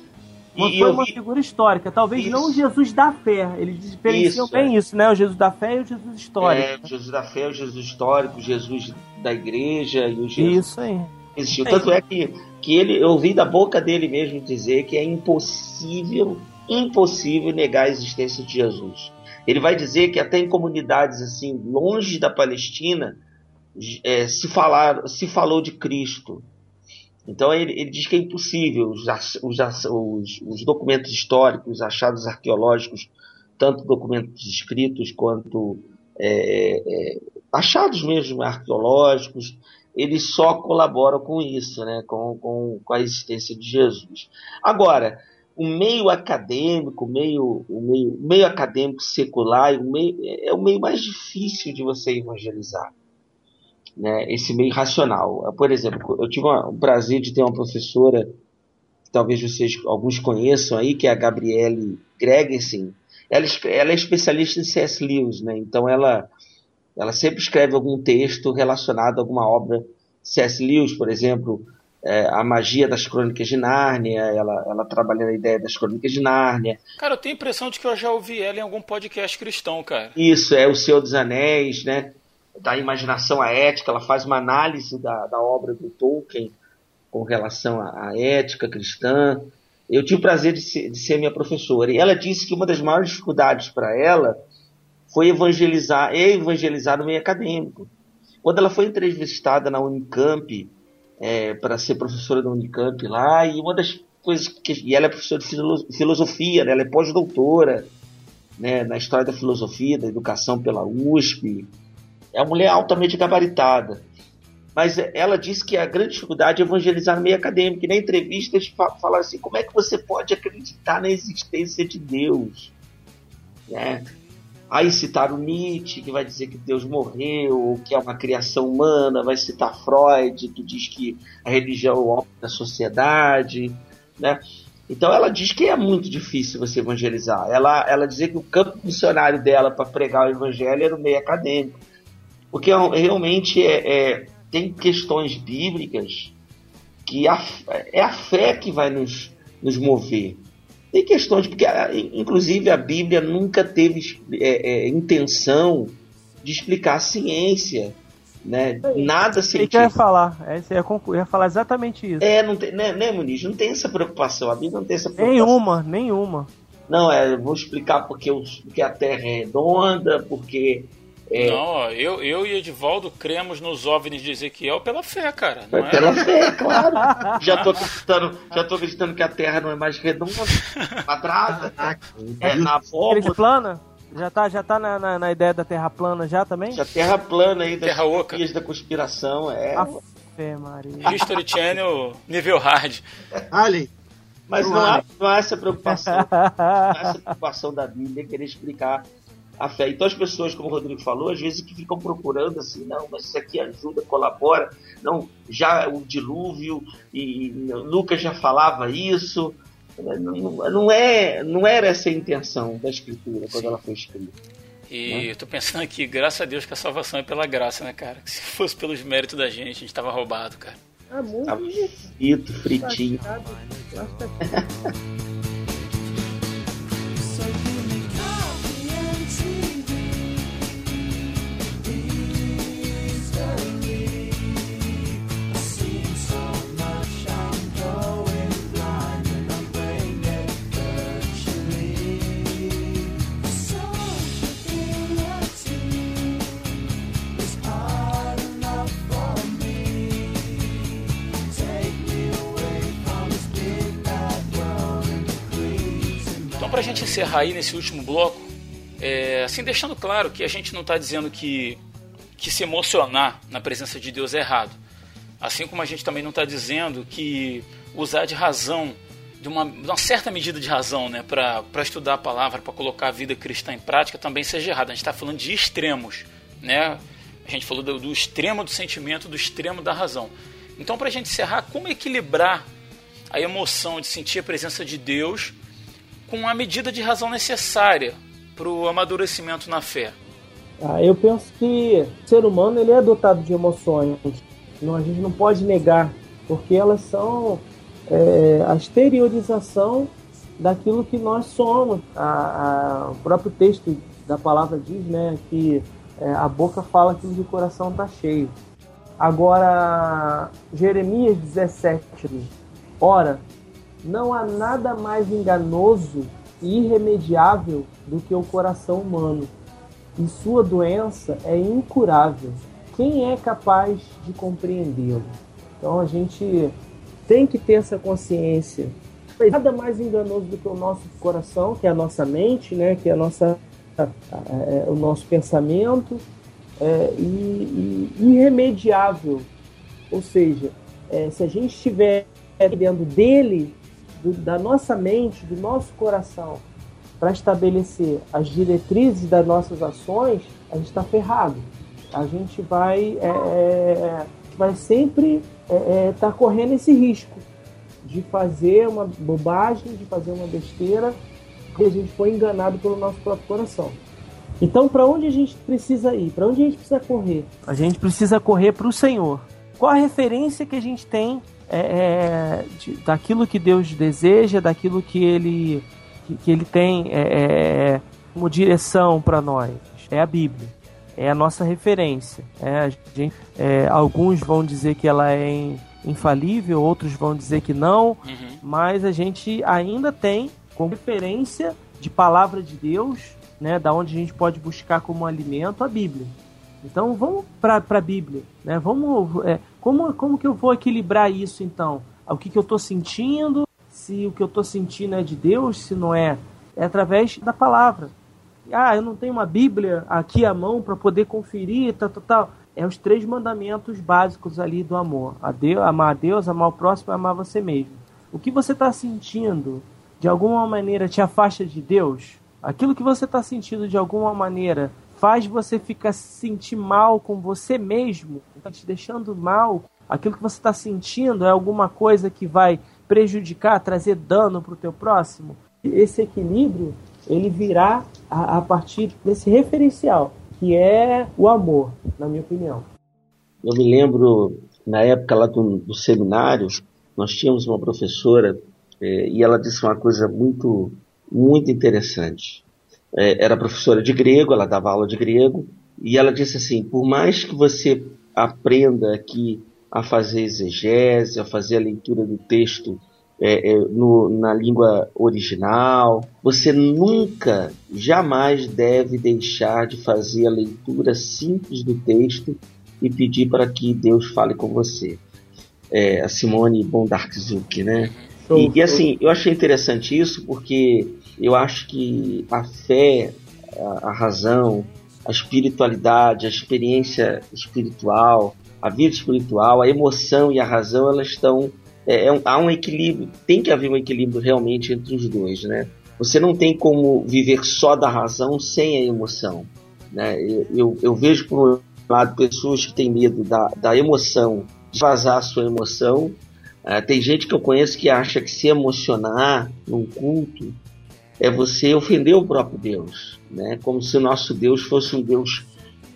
E foi uma vi- figura histórica, talvez não o Isso. Jesus da fé. Eles diferenciam Isso, bem é. isso, né? O Jesus da fé e o Jesus histórico. É, o Jesus da fé, o Jesus histórico, o Jesus da igreja e o Jesus. Isso aí. Existiu. Tanto é que, que ele, eu ouvi da boca dele mesmo dizer que é impossível, impossível negar a existência de Jesus. Ele vai dizer que até em comunidades assim longe da Palestina é, se falar, se falou de Cristo. Então ele, ele diz que é impossível os, os, os, os documentos históricos, os achados arqueológicos, tanto documentos escritos quanto é, é, achados mesmo arqueológicos, eles só colaboram com isso, né, com, com, com a existência de Jesus. Agora, o meio acadêmico, o meio, o meio, meio acadêmico secular o meio, é o meio mais difícil de você evangelizar. Né, esse meio racional. Por exemplo, eu tive o prazer de ter uma professora, que talvez vocês alguns conheçam aí, que é a Gabriele Gregersen. Ela, ela é especialista em C.S. Lewis, né? então ela, ela sempre escreve algum texto relacionado a alguma obra C.S. Lewis, por exemplo, é, a magia das crônicas de Nárnia, ela, ela trabalha na ideia das crônicas de Nárnia. Cara, eu tenho a impressão de que eu já ouvi ela em algum podcast cristão, cara. Isso, é o Senhor dos Anéis, né? Da imaginação à ética, ela faz uma análise da, da obra do Tolkien com relação à, à ética cristã. Eu tive o prazer de ser, de ser minha professora. E ela disse que uma das maiores dificuldades para ela foi evangelizar, evangelizar no meio acadêmico. Quando ela foi entrevistada na Unicamp, é, para ser professora da Unicamp lá, e uma das coisas que. E ela é professora de filosofia, né? ela é pós-doutora né? na história da filosofia, da educação pela USP. É uma mulher altamente gabaritada. Mas ela disse que a grande dificuldade é evangelizar no meio acadêmico. E na entrevista eles falam assim: como é que você pode acreditar na existência de Deus? Né? Aí citaram Nietzsche, que vai dizer que Deus morreu, que é uma criação humana, vai citar Freud, que diz que a religião é o homem da sociedade, né? Então ela diz que é muito difícil você evangelizar. Ela, ela dizia que o campo missionário dela para pregar o evangelho era o meio acadêmico. Porque realmente é, é, tem questões bíblicas que a, é a fé que vai nos, nos mover. Tem questões, porque inclusive a Bíblia nunca teve é, é, intenção de explicar a ciência. Né? Nada científico. Eu ia falar, é, eu ia falar exatamente isso. É, não tem, né, né, Muniz? Não tem essa preocupação. A Bíblia não tem essa preocupação. Nenhuma, nenhuma. Não, é, vou explicar porque, porque a Terra é redonda, porque é. Não, eu, eu e Edivaldo cremos nos OVNIs de Ezequiel pela fé, cara. Não é? Pela fé, claro. já, tô acreditando, já tô acreditando que a Terra não é mais redonda, quadrada. é na forma. plana? Já tá, já tá na, na, na, ideia da Terra plana já também? Já Terra plana aí, das Terra oca. da conspiração, é. A fé, Maria. History Channel nível hard. Ali. Mas não, há, não há essa preocupação. não há essa preocupação da Bíblia querer explicar a fé. Então as pessoas, como o Rodrigo falou, às vezes que ficam procurando assim, não, mas isso aqui ajuda, colabora, não, já o dilúvio e Lucas já falava isso. Não, não é, não era essa a intenção da escritura quando Sim. ela foi escrita. E né? eu tô pensando aqui, graças a Deus que a salvação é pela graça, né, cara? Que se fosse pelos méritos da gente, a gente tava roubado, cara. Ah, muito. Tava frito, fritinho. para encerrar aí nesse último bloco, é, assim deixando claro que a gente não está dizendo que, que se emocionar na presença de Deus é errado. Assim como a gente também não está dizendo que usar de razão, de uma, de uma certa medida de razão, né, para estudar a palavra, para colocar a vida cristã em prática, também seja errado. A gente está falando de extremos. Né? A gente falou do, do extremo do sentimento, do extremo da razão. Então, para a gente encerrar, como equilibrar a emoção de sentir a presença de Deus com a medida de razão necessária para o amadurecimento na fé? Ah, eu penso que o ser humano ele é dotado de emoções. Não, a gente não pode negar, porque elas são é, a exteriorização daquilo que nós somos. A, a, o próprio texto da palavra diz né, que é, a boca fala aquilo que o coração está cheio. Agora, Jeremias 17, ora, não há nada mais enganoso e irremediável do que o coração humano, e sua doença é incurável. Quem é capaz de compreendê-lo? Então a gente tem que ter essa consciência. Nada mais enganoso do que o nosso coração, que é a nossa mente, né? que é a nossa, é, o nosso pensamento, é, e, e, irremediável. Ou seja, é, se a gente estiver dentro dele, do, da nossa mente, do nosso coração, para estabelecer as diretrizes das nossas ações, a gente está ferrado. A gente vai, é, é vai sempre estar é, é, tá correndo esse risco de fazer uma bobagem, de fazer uma besteira, e a gente foi enganado pelo nosso próprio coração. Então, para onde a gente precisa ir? Para onde a gente precisa correr? A gente precisa correr para o Senhor. Qual a referência que a gente tem é, é, de, daquilo que Deus deseja, daquilo que Ele, que, que ele tem é, é como direção para nós? É a Bíblia. É a nossa referência. É, gente, é, alguns vão dizer que ela é infalível, outros vão dizer que não, uhum. mas a gente ainda tem como referência de palavra de Deus né, da onde a gente pode buscar como alimento a Bíblia. Então vamos para a Bíblia, né? Vamos, é, como, como que eu vou equilibrar isso então? O que, que eu estou sentindo? Se o que eu estou sentindo é de Deus, se não é, é através da palavra. Ah, eu não tenho uma Bíblia aqui à mão para poder conferir, tal, tal, tal. É os três mandamentos básicos ali do amor: a Deus, amar a Deus, amar o próximo e amar você mesmo. O que você está sentindo de alguma maneira te afasta de Deus? aquilo que você está sentindo de alguma maneira faz você ficar se sentir mal com você mesmo, está te deixando mal, aquilo que você está sentindo é alguma coisa que vai prejudicar, trazer dano para o teu próximo, esse equilíbrio ele virá a, a, partir desse referencial, que é o amor, na minha opinião. Eu me lembro, na época lá do, do seminário, nós tínhamos uma professora eh, e ela disse uma coisa muito muito interessante. É, era professora de grego, ela dava aula de grego, e ela disse assim: por mais que você aprenda aqui a fazer exegese, a fazer a leitura do texto é, é, no, na língua original, você nunca, jamais deve deixar de fazer a leitura simples do texto e pedir para que Deus fale com você. É, a Simone Bondarczuk, né? E, e, assim, eu achei interessante isso porque eu acho que a fé, a, a razão, a espiritualidade, a experiência espiritual, a vida espiritual, a emoção e a razão, elas estão. É, é um, há um equilíbrio, tem que haver um equilíbrio realmente entre os dois, né? Você não tem como viver só da razão sem a emoção. Né? Eu, eu, eu vejo, por um lado, pessoas que têm medo da, da emoção, de vazar a sua emoção. Uh, tem gente que eu conheço que acha que se emocionar num culto é você ofender o próprio Deus, né? Como se o nosso Deus fosse um Deus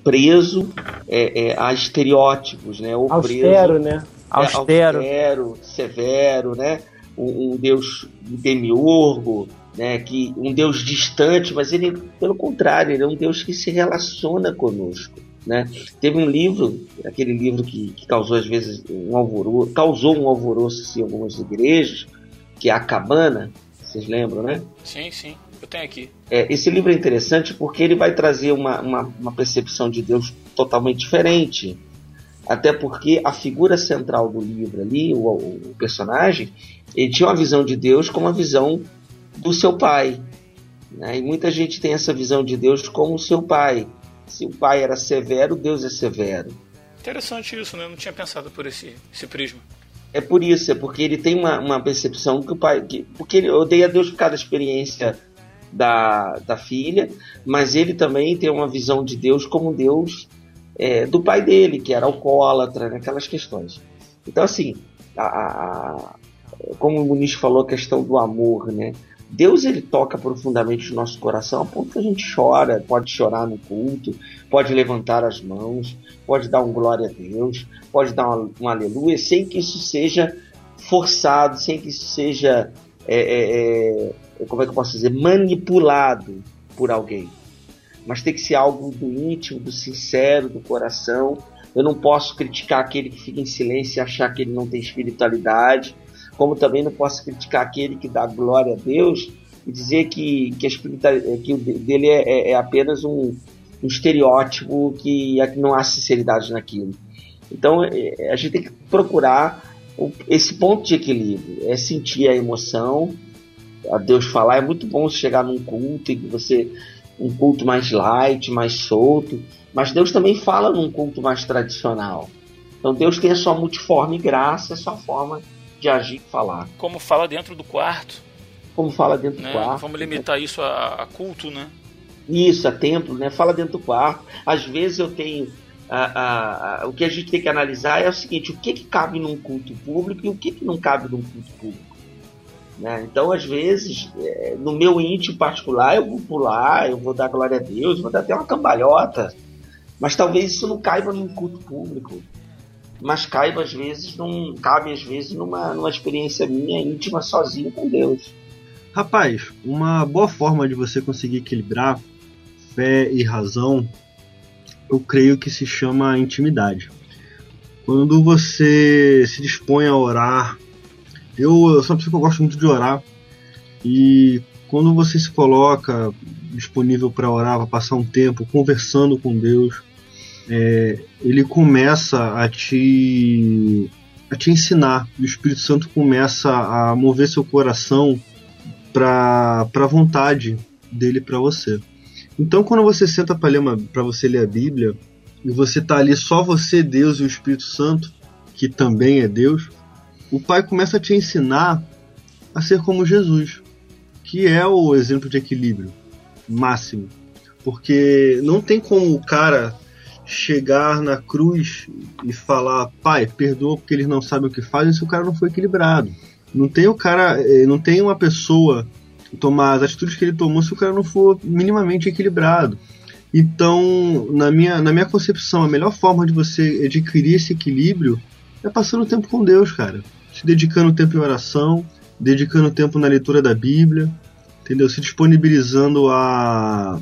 preso é, é, a estereótipos, né? Ou austero, preso, né? Austero. É, austero, severo, né? Um, um Deus demiurgo, né? Que um Deus distante, mas ele, pelo contrário, ele é um Deus que se relaciona conosco. Né? Teve um livro, aquele livro que, que, causou às vezes um alvoroço, causou um alvoroço em algumas igrejas, que é a Cabana, vocês lembram, né? Sim, sim. Eu tenho aqui. É, esse livro é interessante porque ele vai trazer uma, uma, uma percepção de Deus totalmente diferente. Até porque a figura central do livro ali, o, o, personagem, ele tinha uma visão de Deus como a visão do seu pai. Né? E muita gente tem essa visão de Deus como o seu pai. Se o pai era severo, Deus é severo. Interessante isso, né? Eu não tinha pensado por esse, esse prisma. É por isso, é porque ele tem uma, uma percepção que o pai. Que, porque ele odeia Deus por causa da experiência da, da filha, mas ele também tem uma visão de Deus como Deus é, do pai dele, que era alcoólatra, naquelas questões. Então, assim, a, a, como o Muniz falou, a questão do amor, né? Deus ele toca profundamente o nosso coração a ponto que a gente chora, pode chorar no culto, pode levantar as mãos, pode dar um glória a Deus, pode dar um, um aleluia, sem que isso seja forçado, sem que isso seja, é, é, é, como é que eu posso dizer, manipulado por alguém. Mas tem que ser algo do íntimo, do sincero, do coração, Eu não posso criticar aquele que fica em silêncio e achar que ele não tem espiritualidade, como também não posso criticar aquele que dá glória a Deus e dizer que, que, a espiritualidade, que o dele é, é, é apenas um, um estereótipo que não há sinceridade naquilo. Então é, a gente tem que procurar esse ponto de equilíbrio, é sentir a emoção, a Deus falar. É muito bom chegar num culto e você um culto mais light, mais solto, mas Deus também fala num culto mais tradicional. Então Deus tem a sua multiforme graça, a sua forma de agir e falar. Como fala dentro do quarto. Como fala dentro né? do quarto. Vamos limitar isso a, a, culto, né? Isso, a templo, né? Fala dentro do quarto. Às vezes eu tenho. A, a, o que a gente tem que analisar é o seguinte: o que, que cabe num culto público e o que, que não cabe num culto público. Né? Então, às vezes, é, no meu íntimo particular, eu vou pular, eu vou dar glória a Deus, vou dar até uma cambalhota. Mas talvez isso não caiba num culto público. Mas caiba às vezes num, cabe às vezes numa, numa experiência minha íntima sozinho com Deus. Rapaz, uma boa forma de você conseguir equilibrar fé e razão, eu creio que se chama intimidade. Quando você se dispõe a orar eu, eu sou uma pessoa que eu gosto muito de orar. E quando você se coloca disponível para orar, para passar um tempo conversando com Deus, é, ele começa a te, a te ensinar. O Espírito Santo começa a mover seu coração para a vontade dele para você. Então, quando você senta para você ler a Bíblia, e você tá ali só você, Deus e o Espírito Santo, que também é Deus, o pai começa a te ensinar a ser como Jesus, que é o exemplo de equilíbrio máximo. Porque não tem como o cara chegar na cruz e falar, pai, perdoa porque eles não sabem o que fazem se o cara não foi equilibrado. Não tem o cara, eh, não tem uma pessoa tomar as atitudes que ele tomou se o cara não for minimamente equilibrado. Então, na minha, na minha concepção, a melhor forma de você adquirir esse equilíbrio é passando tempo com Deus, cara se dedicando tempo em oração, dedicando tempo na leitura da Bíblia, entendeu? Se disponibilizando a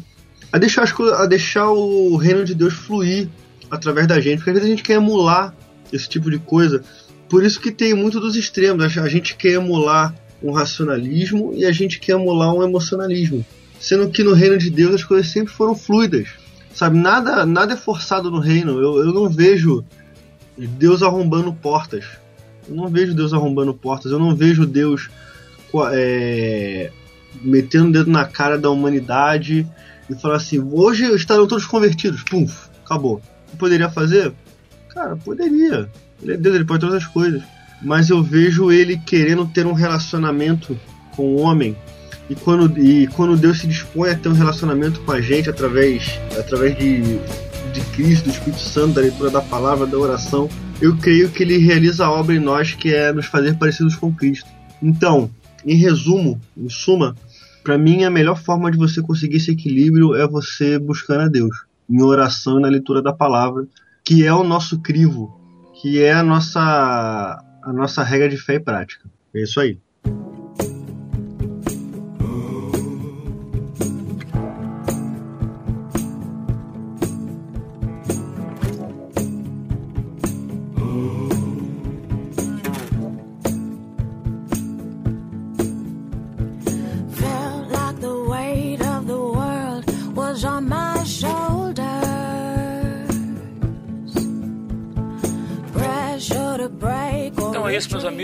a deixar, as, a deixar o reino de Deus fluir através da gente, porque às vezes a gente quer emular esse tipo de coisa. Por isso que tem muito dos extremos. A gente quer emular um racionalismo e a gente quer emular um emocionalismo. Sendo que no reino de Deus as coisas sempre foram fluidas. Sabe, nada, nada é forçado no reino. Eu, eu não vejo Deus arrombando portas. Eu não vejo Deus arrombando portas, eu não vejo Deus é, metendo o dedo na cara da humanidade e falar assim: hoje estarão todos convertidos, pum, acabou. O poderia fazer? Cara, poderia. Ele é Deus, ele pode todas as coisas. Mas eu vejo ele querendo ter um relacionamento com o homem. E quando, e quando Deus se dispõe a ter um relacionamento com a gente através, através de, de Cristo, do Espírito Santo, da leitura da palavra, da oração, eu creio que ele realiza a obra em nós que é nos fazer parecidos com Cristo. Então, em resumo, em suma, para mim a melhor forma de você conseguir esse equilíbrio é você buscando a Deus, em oração e na leitura da palavra, que é o nosso crivo, que é a nossa a nossa regra de fé e prática. É isso aí.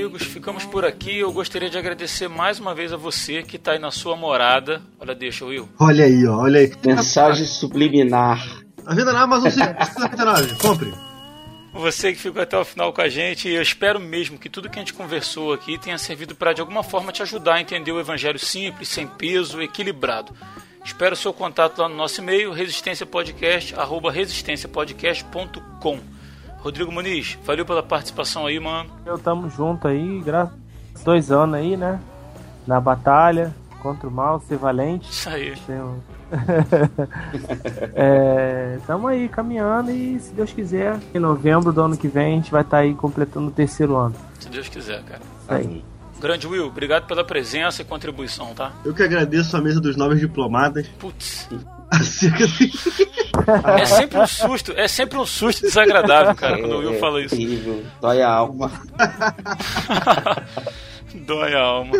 Amigos. Ficamos por aqui. Eu gostaria de agradecer mais uma vez a você que está aí na sua morada. Olha, deixa, Will. Olha aí, olha aí. Mensagem subliminar. A venda na Amazon 5,99. Compre. Você que ficou até o final com a gente, eu espero mesmo que tudo que a gente conversou aqui tenha servido para de alguma forma te ajudar a entender o evangelho simples, sem peso, equilibrado. Espero o seu contato lá no nosso e-mail, resistenciapodcast@resistenciapodcast.com. Rodrigo Muniz, valeu pela participação aí, mano. Eu tamo junto aí, graças dois anos aí, né? Na batalha contra o mal, ser valente. Isso aí. Um... é, tamo aí caminhando e se Deus quiser, em novembro do ano que vem a gente vai estar tá aí completando o terceiro ano. Se Deus quiser, cara. Isso aí. Grande Will, obrigado pela presença e contribuição, tá? Eu que agradeço a mesa dos nobres diplomatas. Putz. É sempre um susto, é sempre um susto desagradável, cara, quando o Will fala isso. Terrível. Dói a alma. Dói a alma.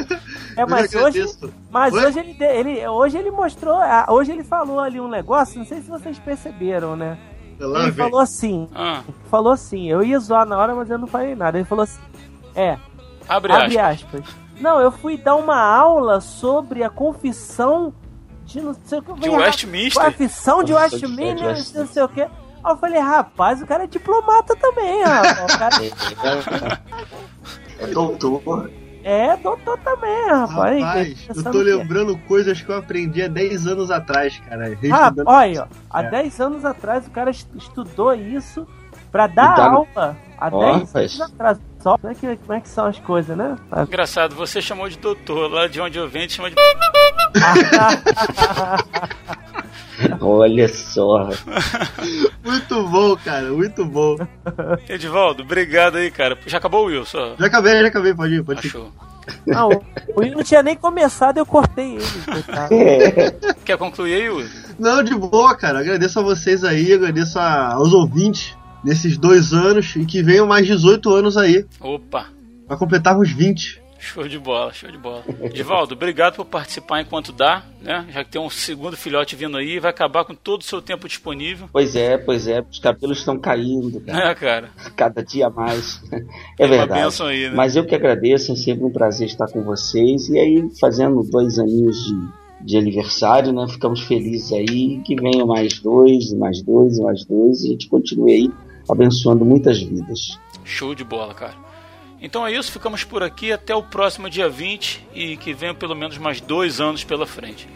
É, mas hoje, mas hoje ele, de- ele, hoje ele mostrou, ah, hoje ele falou ali um negócio, não sei se vocês perceberam, né? Lá ele vem. falou assim, Ah, falou assim, eu ia zoar na hora, mas eu não falei nada. Ele falou assim, é, abre, abre aspas. aspas. Não, eu fui dar uma aula sobre a confissão de não sei o que. eu De falei, Westminster. Confissão de Confissão de Westminster, não sei o que. Aí eu falei, rapaz, o cara é diplomata também, rapaz. O cara É doutor. é doutor também, rapaz. Rapaz, eu Pensando tô que é. lembrando coisas que eu aprendi há 10 anos atrás, cara. Ah, olha, aí, ó, há É. 10 anos atrás o cara est- estudou isso pra dar tá no- aula. Há Ó, 10 rapaz. anos atrás. Só como é, que, como é que são as coisas, né? Engraçado, você chamou de doutor, lá de onde eu venho, chama de. Olha só. Muito bom, cara, muito bom. Edivaldo, obrigado aí, cara. Já acabou o Will, só. Já acabei, já acabei, pode ir, pode ir. Achou. Não, o Will não tinha nem começado, eu cortei ele. coitado. Quer concluir aí, Will? Não, de boa, cara. Agradeço a vocês aí, agradeço a- aos ouvintes nesses dois anos e que venham mais 18 anos aí, Opa, pra completarmos 20. Show de bola, show de bola. Edivaldo, obrigado por participar enquanto dá, né? Já que tem um segundo filhote vindo aí, vai acabar com todo o seu tempo disponível. Pois é, pois é. Os cabelos estão caindo, cara. É, cara. Cada dia mais. É Uma verdade. aí, né? Mas eu que agradeço, é sempre um prazer estar com vocês. E aí, fazendo dois aninhos de, de aniversário, né? Ficamos felizes aí. Que venham mais dois, mais dois, mais dois. E a gente continue aí abençoando muitas vidas. Show de bola, cara. Então é isso, ficamos por aqui até o próximo dia 20 e que venham pelo menos mais dois anos pela frente.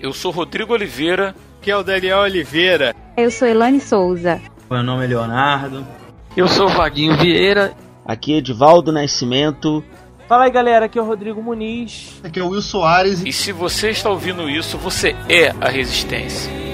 Eu sou Rodrigo Oliveira. Que é o Daniel Oliveira. Eu sou Elane Souza. Meu nome é Leonardo. Eu sou Vaguinho Vieira. Aqui é Edivaldo Nascimento. Fala aí, galera, aqui é o Rodrigo Muniz. Aqui é o Will Soares. E se você está ouvindo isso, você é a resistência.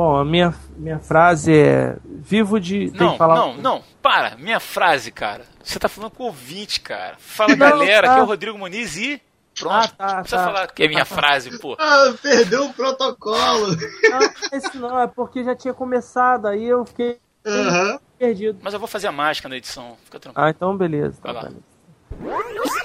Bom, a minha, minha frase é: Vivo de. Não, falar não, não, para. Minha frase, cara. Você tá falando com o ouvinte, cara. Fala, Não, galera, tá. que é o Rodrigo Muniz e. Pronto. Ah, tá, não precisa tá. falar que é minha frase, pô. Ah, perdeu o protocolo. Não, esse não, é porque já tinha começado, aí eu fiquei Aham. perdido. Mas eu vou fazer a mágica na edição. Fica tranquilo. Ah, então beleza. Vai Então, lá. beleza.